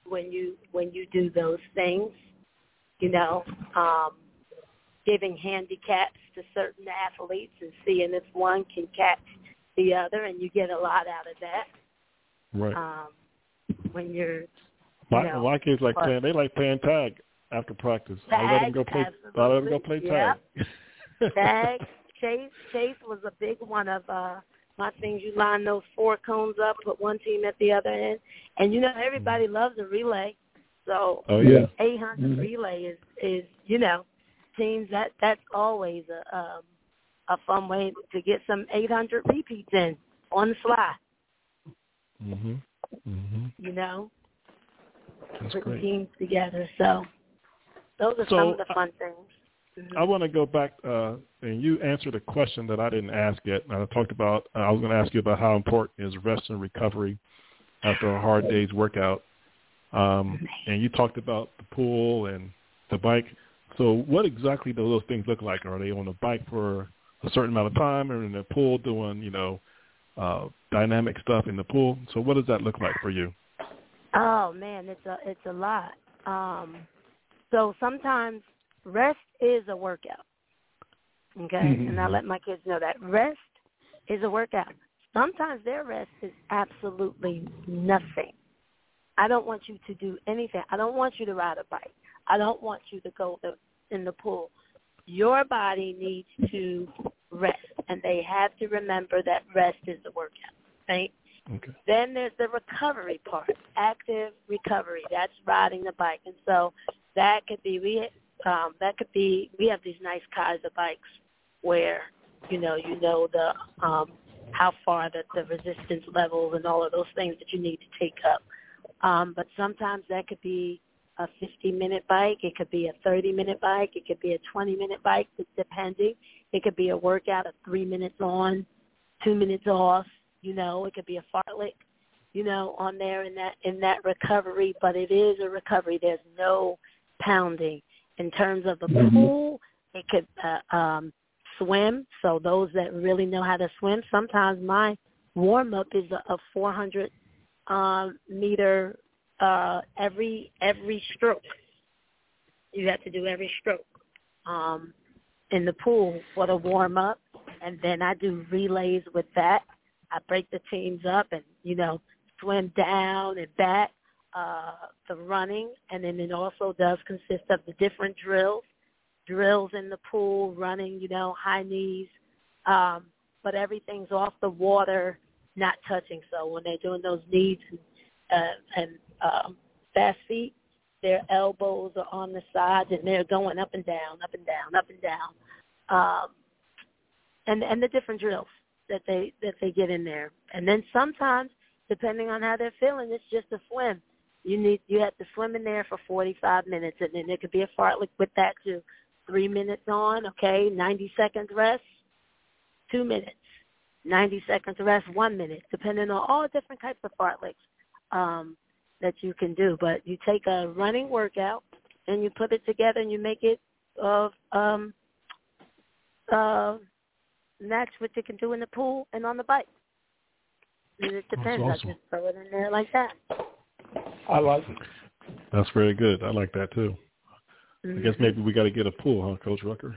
when you when you do those things, you know, um, giving handicaps to certain athletes and seeing if one can catch the other, and you get a lot out of that. Right. Um, when you're my you know, my kids like playing. They like playing tag after practice. I let them go play. I let them go play absolutely. tag. tag, chase, chase was a big one of uh my things. You line those four cones up, put one team at the other end, and you know everybody loves a relay. So oh yeah. 800 Mhm. relay is is you know teams that that's always a um a fun way to get some 800 repeats in on the fly. Mhm. Mhm. You know, That's putting great. teams together. So those are So, some of the fun things. Mhm. I want to go back, uh, and you answered a question that I didn't ask yet. I talked about, uh, I was going to ask you about how important is rest and recovery after a hard day's workout. Um, and you talked about the pool and the bike. So what exactly do those things look like? Are they on a bike for a certain amount of time or in the pool doing, you know, uh, dynamic stuff in the pool? So what does that look like for you? Oh man, it's a it's a lot. Um, so sometimes rest is a workout. Okay, Mhm. and I let my kids know that rest is a workout. Sometimes their rest is absolutely nothing. I don't want you to do anything. I don't want you to ride a bike. I don't want you to go to, in the pool. Your body needs to rest, and they have to remember that rest is a workout. Right? Okay. Then there's the recovery part, active recovery. That's riding the bike, and so that could be we um, that could be we have these nice Keiser bikes where you know you know the um, how far that the resistance levels and all of those things that you need to take up. Um, but sometimes that could be a 50 minute bike. It could be a 30 minute bike. It could be a 20 minute bike, depending. It could be a workout of three minutes on, two minutes off. You know, it could be a fartlek, you know, on there in that in that recovery. But it is a recovery. There's no pounding in terms of the pool. It could uh, um, swim. So those that really know how to swim, sometimes my warm up is a, a 400 um, meter uh, every every stroke. You have to do every stroke um, in the pool for the warm up, and then I do relays with that. I break the teams up and you know swim down and back uh, the running, and then it also does consist of the different drills, drills in the pool, running, you know, high knees, um, but everything's off the water, not touching. So when they're doing those knees and, uh, and um, fast feet, their elbows are on the sides and they're going up and down, up and down, up and down, um, and and the different drills that they that they get in there. And then sometimes, depending on how they're feeling, it's just a swim. You need you have to swim in there for 45 minutes, and then there could be a fartlek with that too. Three minutes on, okay, 90 seconds rest, two minutes, 90 seconds rest, one minute, depending on all different types of fartleks um, that you can do. But you take a running workout, and you put it together and you make it of um uh match what you can do in the pool and on the bike. It depends. Awesome. I just throw it in there like that. I like it. That's very good. I like that too. Mm-hmm. I guess maybe we got to get a pool, huh, Coach Rucker?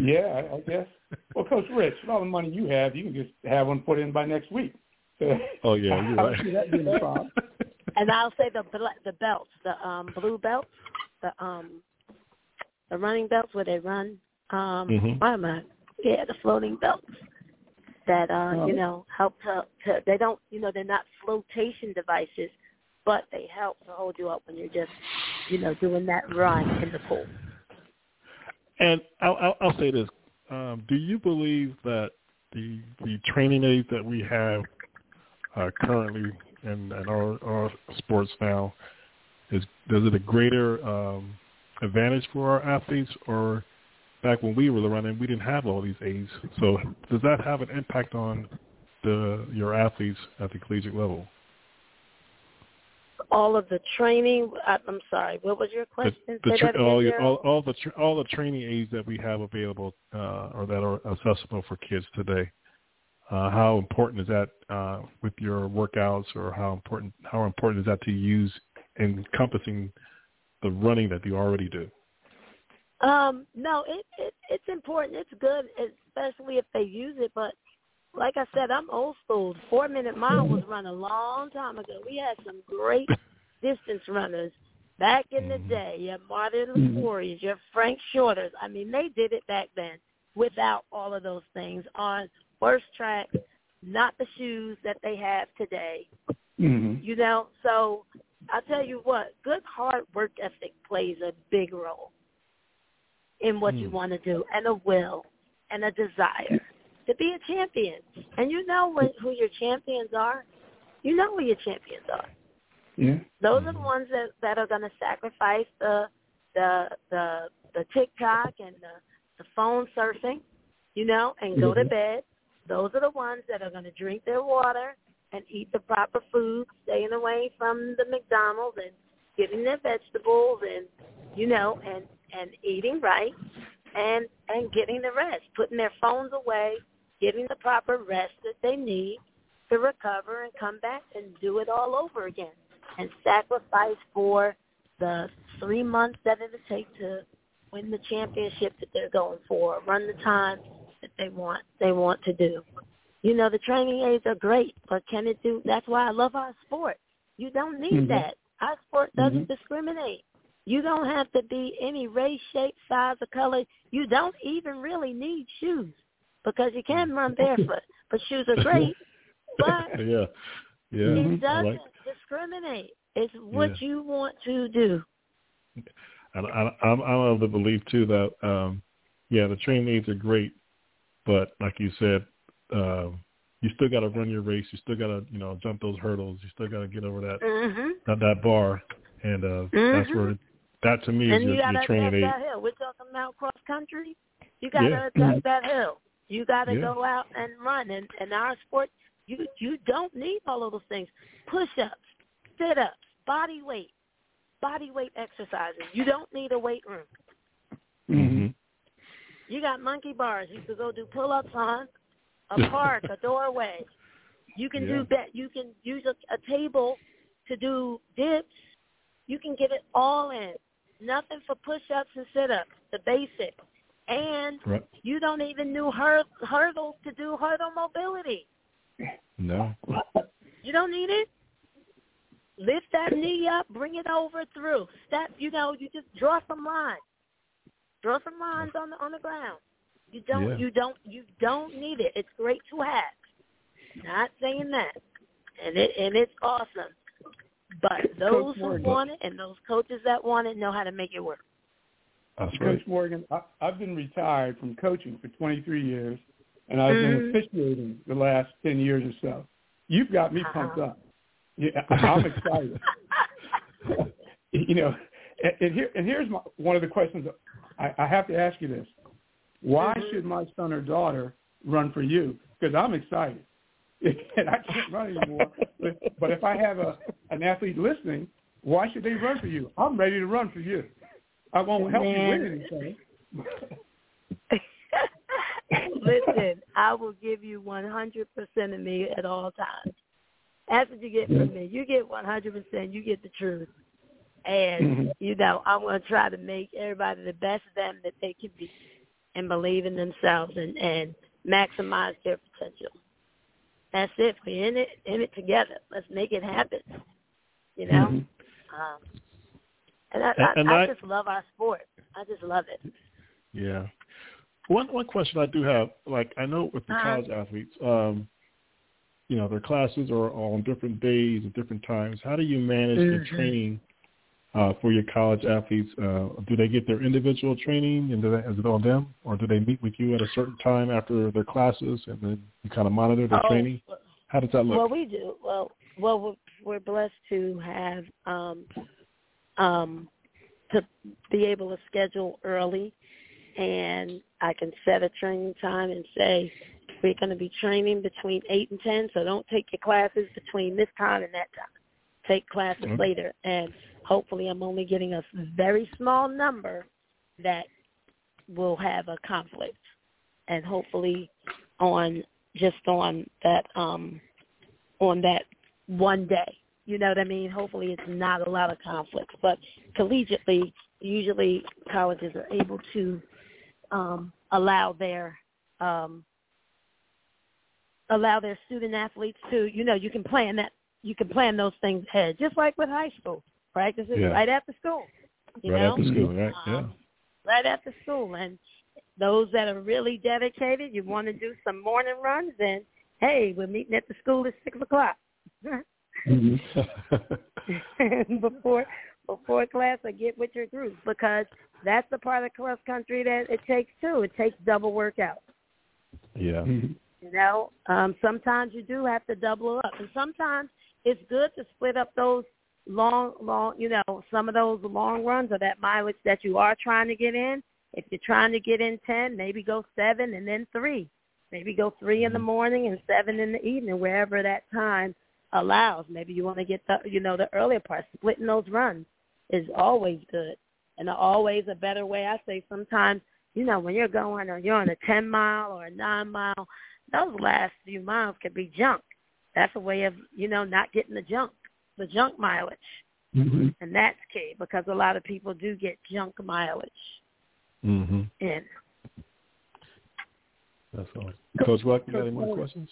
Yeah, I, I guess. Well, Coach Rich, with all the money you have, you can just have one put in by next week. oh yeah, you're (laughs) I right. don't see that being a problem. (laughs) And I'll say the the belts, the um blue belts, the um the running belts where they run. Um, Mhm. why am I? Yeah, the floating belts that uh Oh. you know help to, to they don't you know they're not flotation devices, but they help to hold you up when you're just you know doing that run in the pool. And I'll, I'll, I'll say this: um, Do you believe that the the training aids that we have uh, currently in, in our, our sports now is does it a greater um, advantage for our athletes, or back when we were running, we didn't have all these aids? So does that have an impact on the your athletes at the collegiate level? All of the training. I'm sorry. What was your question? the Say tra- all, your, all, all the tra- all the training aids that we have available uh, or that are accessible for kids today. Uh, how important is that uh, with your workouts, or how important how important is that to use encompassing the running that you already do? Um, no, it, it it's important. It's good, especially if they use it. But like I said, I'm old school. Four minute mile was run a long time ago. We had some great (laughs) distance runners back in the day. Your Martin Mhm. Liquoris, your Frank Shorters. I mean, they did it back then without all of those things on worse track, not the shoes that they have today. hmm You know, so I'll tell you what, good hard work ethic plays a big role in what you Hmm. want to do and a will and a desire to be a champion. And you know what, who your champions are. You know who your champions are. Yeah. Those are the ones that that are going to sacrifice the the the the TikTok and the the phone surfing, you know, and go to Mhm. bed. Those are the ones that are going to drink their water and eat the proper food, staying away from the McDonald's and getting their vegetables and you know and and eating right and and getting the rest, putting their phones away, getting the proper rest that they need to recover and come back and do it all over again and sacrifice for the three months that it'll take to win the championship that they're going for, run the time that they want they want to do. You know, the training aids are great, but can it do that's why I love our sport. You don't need Mhm. that. Our sport doesn't Mhm. discriminate. You don't have to be any race, shape, size, or color. You don't even really need shoes because you can run (laughs) barefoot. But shoes are great. But (laughs) yeah, yeah. it Mhm. Doesn't like, discriminate. It's what Yeah. you want to do. and I, I'm I'm of the belief too that um, yeah, the training aids are great, but like you said, um, you still got to run your race. You still got to you know jump those hurdles. You still got to get over that Mhm. that, that bar, and uh, that's Mhm. where that to me is And your, you gotta your training aid. that hill. We're talking about cross country. You gotta Yeah. attack that hill. You gotta Yeah. go out and run. And and our sport, you you don't need all of those things. Push ups, sit ups, body weight, body weight exercises. You don't need a weight room. You got monkey bars. You could go do pull ups on a (laughs) park, a doorway. You can Yeah. do that. You can use a, a table to do dips. You can get it all in. Nothing for push ups and sit ups. The basic. And Right. you don't even do hur- hurdles to do hurdle mobility. No. You don't need it. Lift that knee up, bring it over through. Step, you know, you just draw some lines. Draw some lines on the on the ground. You don't Yeah. you don't you don't need it. It's great to have. Not saying that. And it and it's awesome. But those who Morgan. want it and those coaches that want it know how to make it work. That's right. Coach Morgan, I, I've been retired from coaching for 23 years, and I've been Mhm. officiating the last 10 years or so. You've got me pumped Uh-huh. up. Yeah, I'm excited. (laughs) (laughs) you know, and, and here and here's my, one of the questions I, I have to ask you this: Why Mhm. should my son or daughter run for you? Because I'm excited, (laughs) and I can't run anymore. but, but if I have a an athlete listening, why should they run for you? I'm ready to run for you. I won't help Man. you win anything. (laughs) Listen, I will give you 100% of me at all times. That's what you get from me. You get 100%. You get the truth. And, mm-hmm. you know, I'm going to try to make everybody the best of them that they can be and believe in themselves and, and maximize their potential. That's it. We're in it, in it together. Let's make it happen. You know? Mm-hmm. Um, and I, and I, I, I just love our sport. I just love it. Yeah. One one question I do have, like I know with the uh-huh. college athletes, um, you know, their classes are on different days at different times. How do you manage mm-hmm. the training uh, for your college athletes? Uh, do they get their individual training, and do they, is it on them, or do they meet with you at a certain time after their classes, and then you kind of monitor their oh, training? How does that look? Well, we do. Well, well, we're blessed to have um, um, to be able to schedule early, and I can set a training time and say we're going to be training between eight and ten, so don't take your classes between this time and that time. Take classes okay. later, and hopefully, I'm only getting a very small number that will have a conflict, and hopefully, on just on that um on that one day you know what I mean? Hopefully it's not a lot of conflicts. But collegiately, usually colleges are able to um, allow their um, allow their student athletes to, you know, you can plan that you can plan those things ahead, just like with high school practices yeah. right after school. You right know? after school, right? Um, yeah. Right after school, and those that are really dedicated, you want to do some morning runs, then hey, we're meeting at the school at six o'clock. Mm-hmm. (laughs) (laughs) before before class, I get with your group because that's the part of cross country that it takes too. It takes double workout. Yeah. Mm-hmm. You know, um, sometimes you do have to double up, and sometimes it's good to split up those long, long, you know, some of those long runs or that mileage that you are trying to get in. If you're trying to get in ten, maybe go seven and then three. Maybe go 3 in the mm-hmm. morning and seven in the evening, wherever that time allows. Maybe you want to get the you know the earlier part. Splitting those runs is always good, and always a better way. I say sometimes you know when you're going or you're on a ten mile or a nine mile, those last few miles could be junk. That's a way of you know not getting the junk, the junk mileage, mm-hmm. and that's key because a lot of people do get junk mileage. Mm-hmm. In. That's all. Coach Buck, you got any more questions?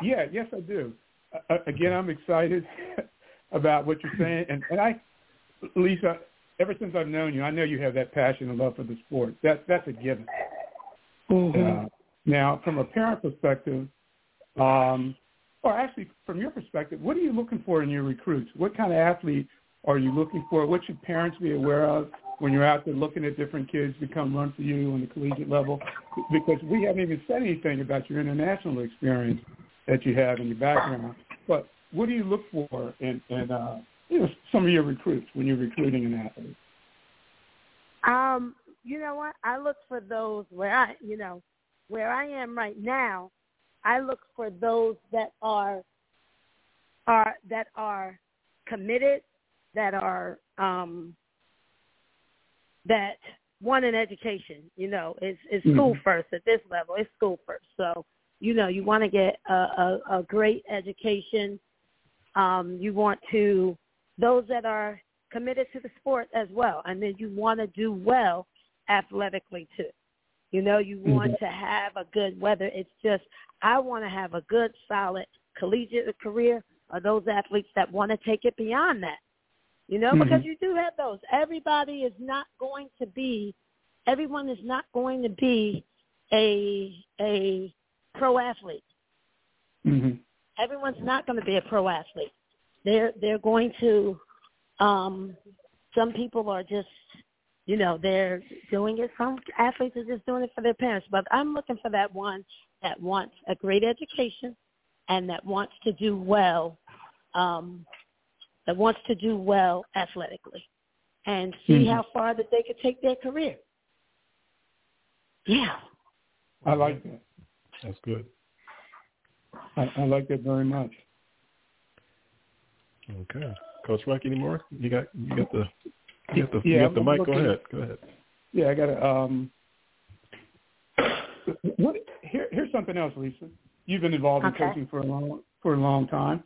Yeah, yes, I do again, I'm excited (laughs) about what you're saying, and and I, Lisa, ever since I've known you, I know you have that passion and love for the sport. That that's a given. Mm-hmm. Uh, now, from a parent perspective, um, or actually from your perspective, what are you looking for in your recruits? What kind of athlete are you looking for? What should parents be aware of when you're out there looking at different kids become run for you on the collegiate level? Because we haven't even said anything about your international experience that you have in your background. But what do you look for in, in uh, you know, some of your recruits when you're recruiting an athlete? Um, you know what? I look for those where I, you know, where I am right now. I look for those that are are that are committed, that are um, that want an education. You know, is school mm-hmm. first at this level. It's school first. So you know you want to get a, a, a great education. Um, you want to those that are committed to the sport as well, and then you want to do well athletically too. You know, you want mm-hmm. to have a good whether it's just I want to have a good solid collegiate career or those athletes that want to take it beyond that. You know, mm-hmm. because you do have those. Everybody is not going to be everyone is not going to be a a pro athlete. Mm-hmm. Everyone's not going to be a pro athlete. They're they're going to. Um, some people are just, you know, they're doing it. Some athletes are just doing it for their parents. But I'm looking for that one that wants a great education and that wants to do well. Um, that wants to do well athletically and see mm-hmm. how far that they could take their career. Yeah. I like that. That's good. I, I like that very much. Okay, Coach Ruck, any more? You got you got the You have the, yeah, you have the mic. Go ahead. Go ahead. Yeah, I got to. Um, what, here, here's something else, Lisa. You've been involved in coaching for a long for a long time.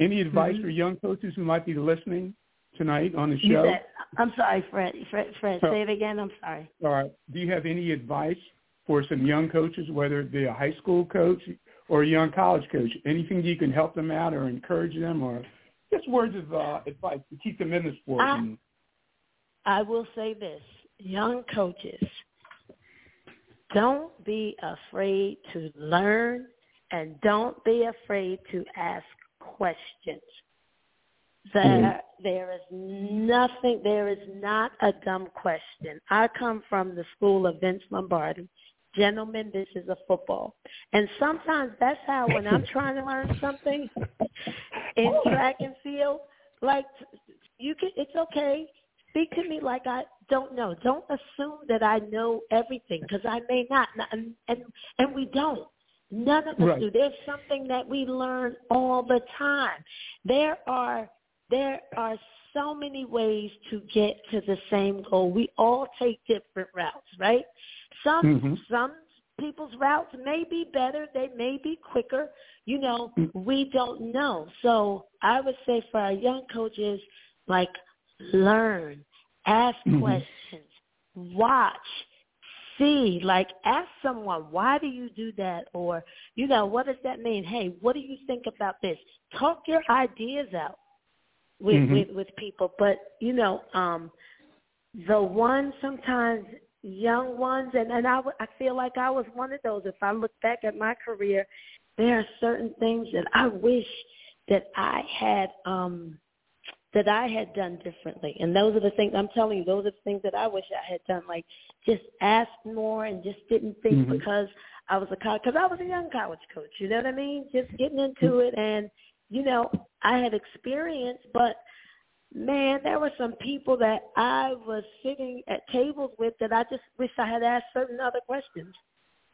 Any advice mm-hmm. for young coaches who might be listening tonight on the show? Said, I'm sorry, Fred. Fred, Fred say it again. I'm sorry. All right. Do you have any advice for some young coaches, whether it be a high school coach or a young college coach? Anything you can help them out or encourage them, or just words of uh, advice to keep them in the sport? I, and... I will say this: young coaches, don't be afraid to learn, and don't be afraid to ask questions. There, mm-hmm. there is nothing, there is not a dumb question. I come from the school of Vince Lombardi. Gentlemen, this is a football. And sometimes that's how when I'm (laughs) trying to learn something in track and field, like you can, it's okay. Speak to me like I don't know. Don't assume that I know everything because I may not, and and, and we don't. None of us right. do. There's something that we learn all the time. There are there are so many ways to get to the same goal. We all take different routes, right? Some mm-hmm. some people's routes may be better, they may be quicker. You know, mm-hmm. we don't know. So I would say for our young coaches, like learn, ask mm-hmm. questions, watch, see, like ask someone, why do you do that? Or, you know, what does that mean? Hey, what do you think about this? Talk your ideas out with, mm-hmm. with, with people. But, you know, um, the one sometimes young ones, and, and I, I feel like I was one of those. If I look back at my career, there are certain things that I wish that I had um that I had done differently. And those are the things I'm telling you, those are the things that I wish I had done. Like just ask more and just didn't think mm-hmm. because I was a college, because I was a young college coach. You know what I mean? Just getting into it, and you know, I had experience, but man, there were some people that I was sitting at tables with that I just wish I had asked certain other questions.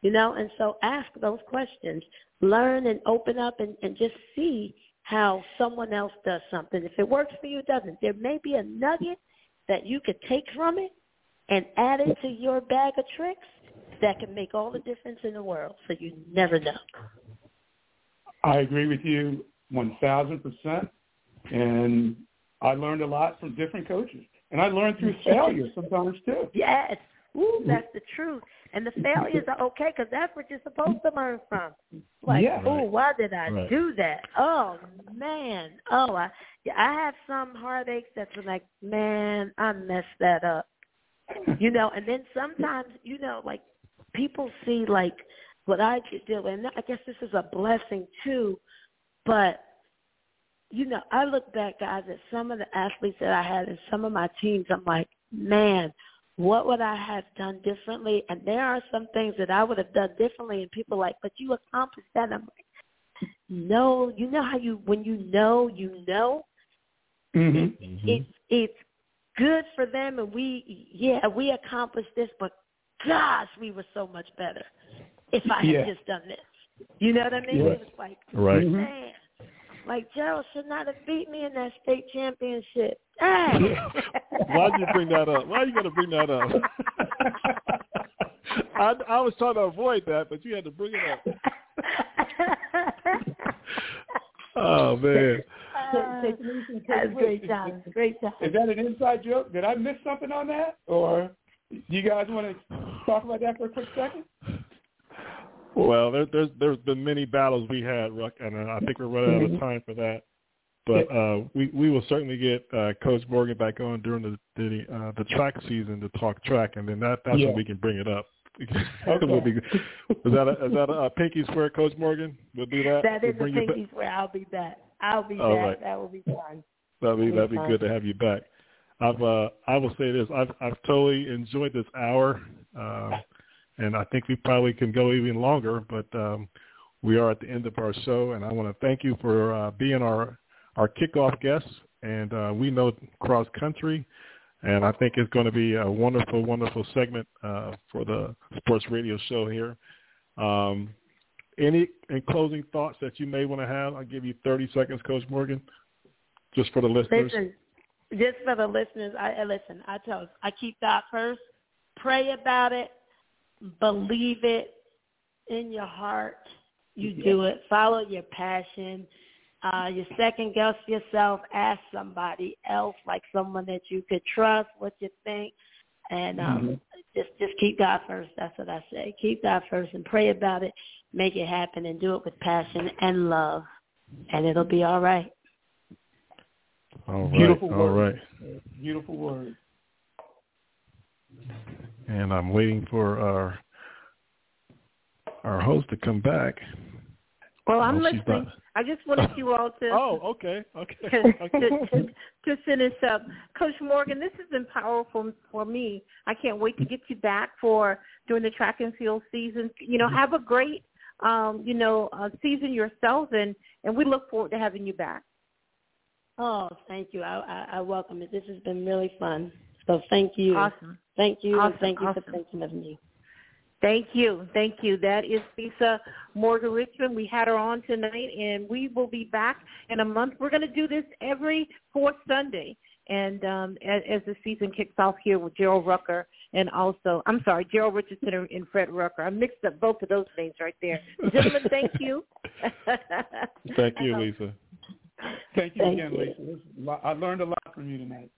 You know, and so ask those questions, learn and open up and, and just see how someone else does something. If it works for you, it doesn't. There may be a nugget that you could take from it and add it to your bag of tricks that can make all the difference in the world. So you never know. I agree with you 1,000%. And I learned a lot from different coaches. And I learned through (laughs) failure sometimes too. Yes. Ooh, mm. that's the truth. And the failures are okay because that's what you're supposed to learn from. Like, yeah. oh, why did I right. do that? Oh man. Oh, I I have some heartaches that's like, man, I messed that up. You know, and then sometimes, you know, like people see like what I could do, and I guess this is a blessing too. But you know, I look back, guys, at some of the athletes that I had and some of my teams. I'm like, man, what would I have done differently? And there are some things that I would have done differently, and people are like, but you accomplished that. I'm like, no, you know how you when you know, you know. Mm-hmm. It, mm-hmm. It's it's good for them, and we yeah we accomplished this, but gosh, we were so much better if I had yeah. just done this. You know what I mean? Yeah. It was like, right. man, like Gerald should not have beat me in that state championship. Hey. Why'd you bring that up? Why are you going to bring that up? (laughs) I, I was trying to avoid that, but you had to bring it up. (laughs) oh man. Uh, that's great job. Great job. Is that an inside joke? Did I miss something on that, or do you guys want to talk about that for a quick second? Well, there, there's there's been many battles we had, Ruck, and uh, I think we're running out of time for that. But uh, we we will certainly get uh, Coach Morgan back on during the the, uh, the track season to talk track, and then that that's yeah. when we can bring it up. (laughs) Okay. we'll be, is that a, is that a, a pinky swear, Coach Morgan? We'll do that. That is we'll a pinky swear. I'll be back. I'll be All back. Right. That will be fun. That'd be that'd be good to have you back. I've uh, I will say this. I've I've totally enjoyed this hour. Uh, and I think we probably can go even longer, but um, we are at the end of our show, and I want to thank you for uh, being our our kickoff guest. And uh, we know cross country, and I think it's going to be a wonderful, wonderful segment uh, for the sports radio show here. Um, any in closing thoughts that you may want to have? I'll give you 30 seconds, Coach Morgan, just for the listeners. Listen, just for the listeners, I listen. I tell I keep God first. Pray about it, believe it in your heart. You do it. Follow your passion. Uh, you second guess yourself. Ask somebody else, like someone that you could trust, what you think, and um, mm-hmm. just just keep God first. That's what I say. Keep God first and pray about it. Make it happen and do it with passion and love, and it'll be all right. All right. Beautiful all word. right. Beautiful word. And I'm waiting for our our host to come back. Well, I'm listening. I just wanted you all to. (laughs) oh, okay, okay. okay. to, to, to finish up, Coach Morgan, this has been powerful for me. I can't wait to get you back for during the track and field season. You know, have a great, um, you know, uh, season yourself, and and we look forward to having you back. Oh, thank you. I, I, I welcome it. This has been really fun. So thank you. Awesome. Thank you. Awesome. thank you awesome. for thinking of me. Thank you. Thank you. That is Lisa Morgan Richmond. We had her on tonight, and we will be back in a month. We're going to do this every fourth Sunday. And um, as, as the season kicks off here with Gerald Rucker and also, I'm sorry, Gerald Richardson and Fred Rucker. I mixed up both of those names right there. Gentlemen, thank you. (laughs) thank you, (laughs) Lisa. Thank you thank again, you. Lisa. I learned a lot from you tonight.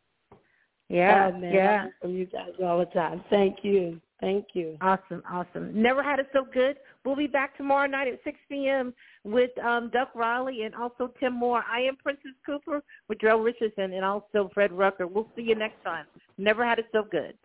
Yeah, oh, man, yeah. From you guys all the time. Thank you. Thank you. Awesome, awesome. Never had it so good. We'll be back tomorrow night at 6 p.m. with um, Duck Riley and also Tim Moore. I am Princess Cooper with Joe Richardson and also Fred Rucker. We'll see you next time. Never had it so good.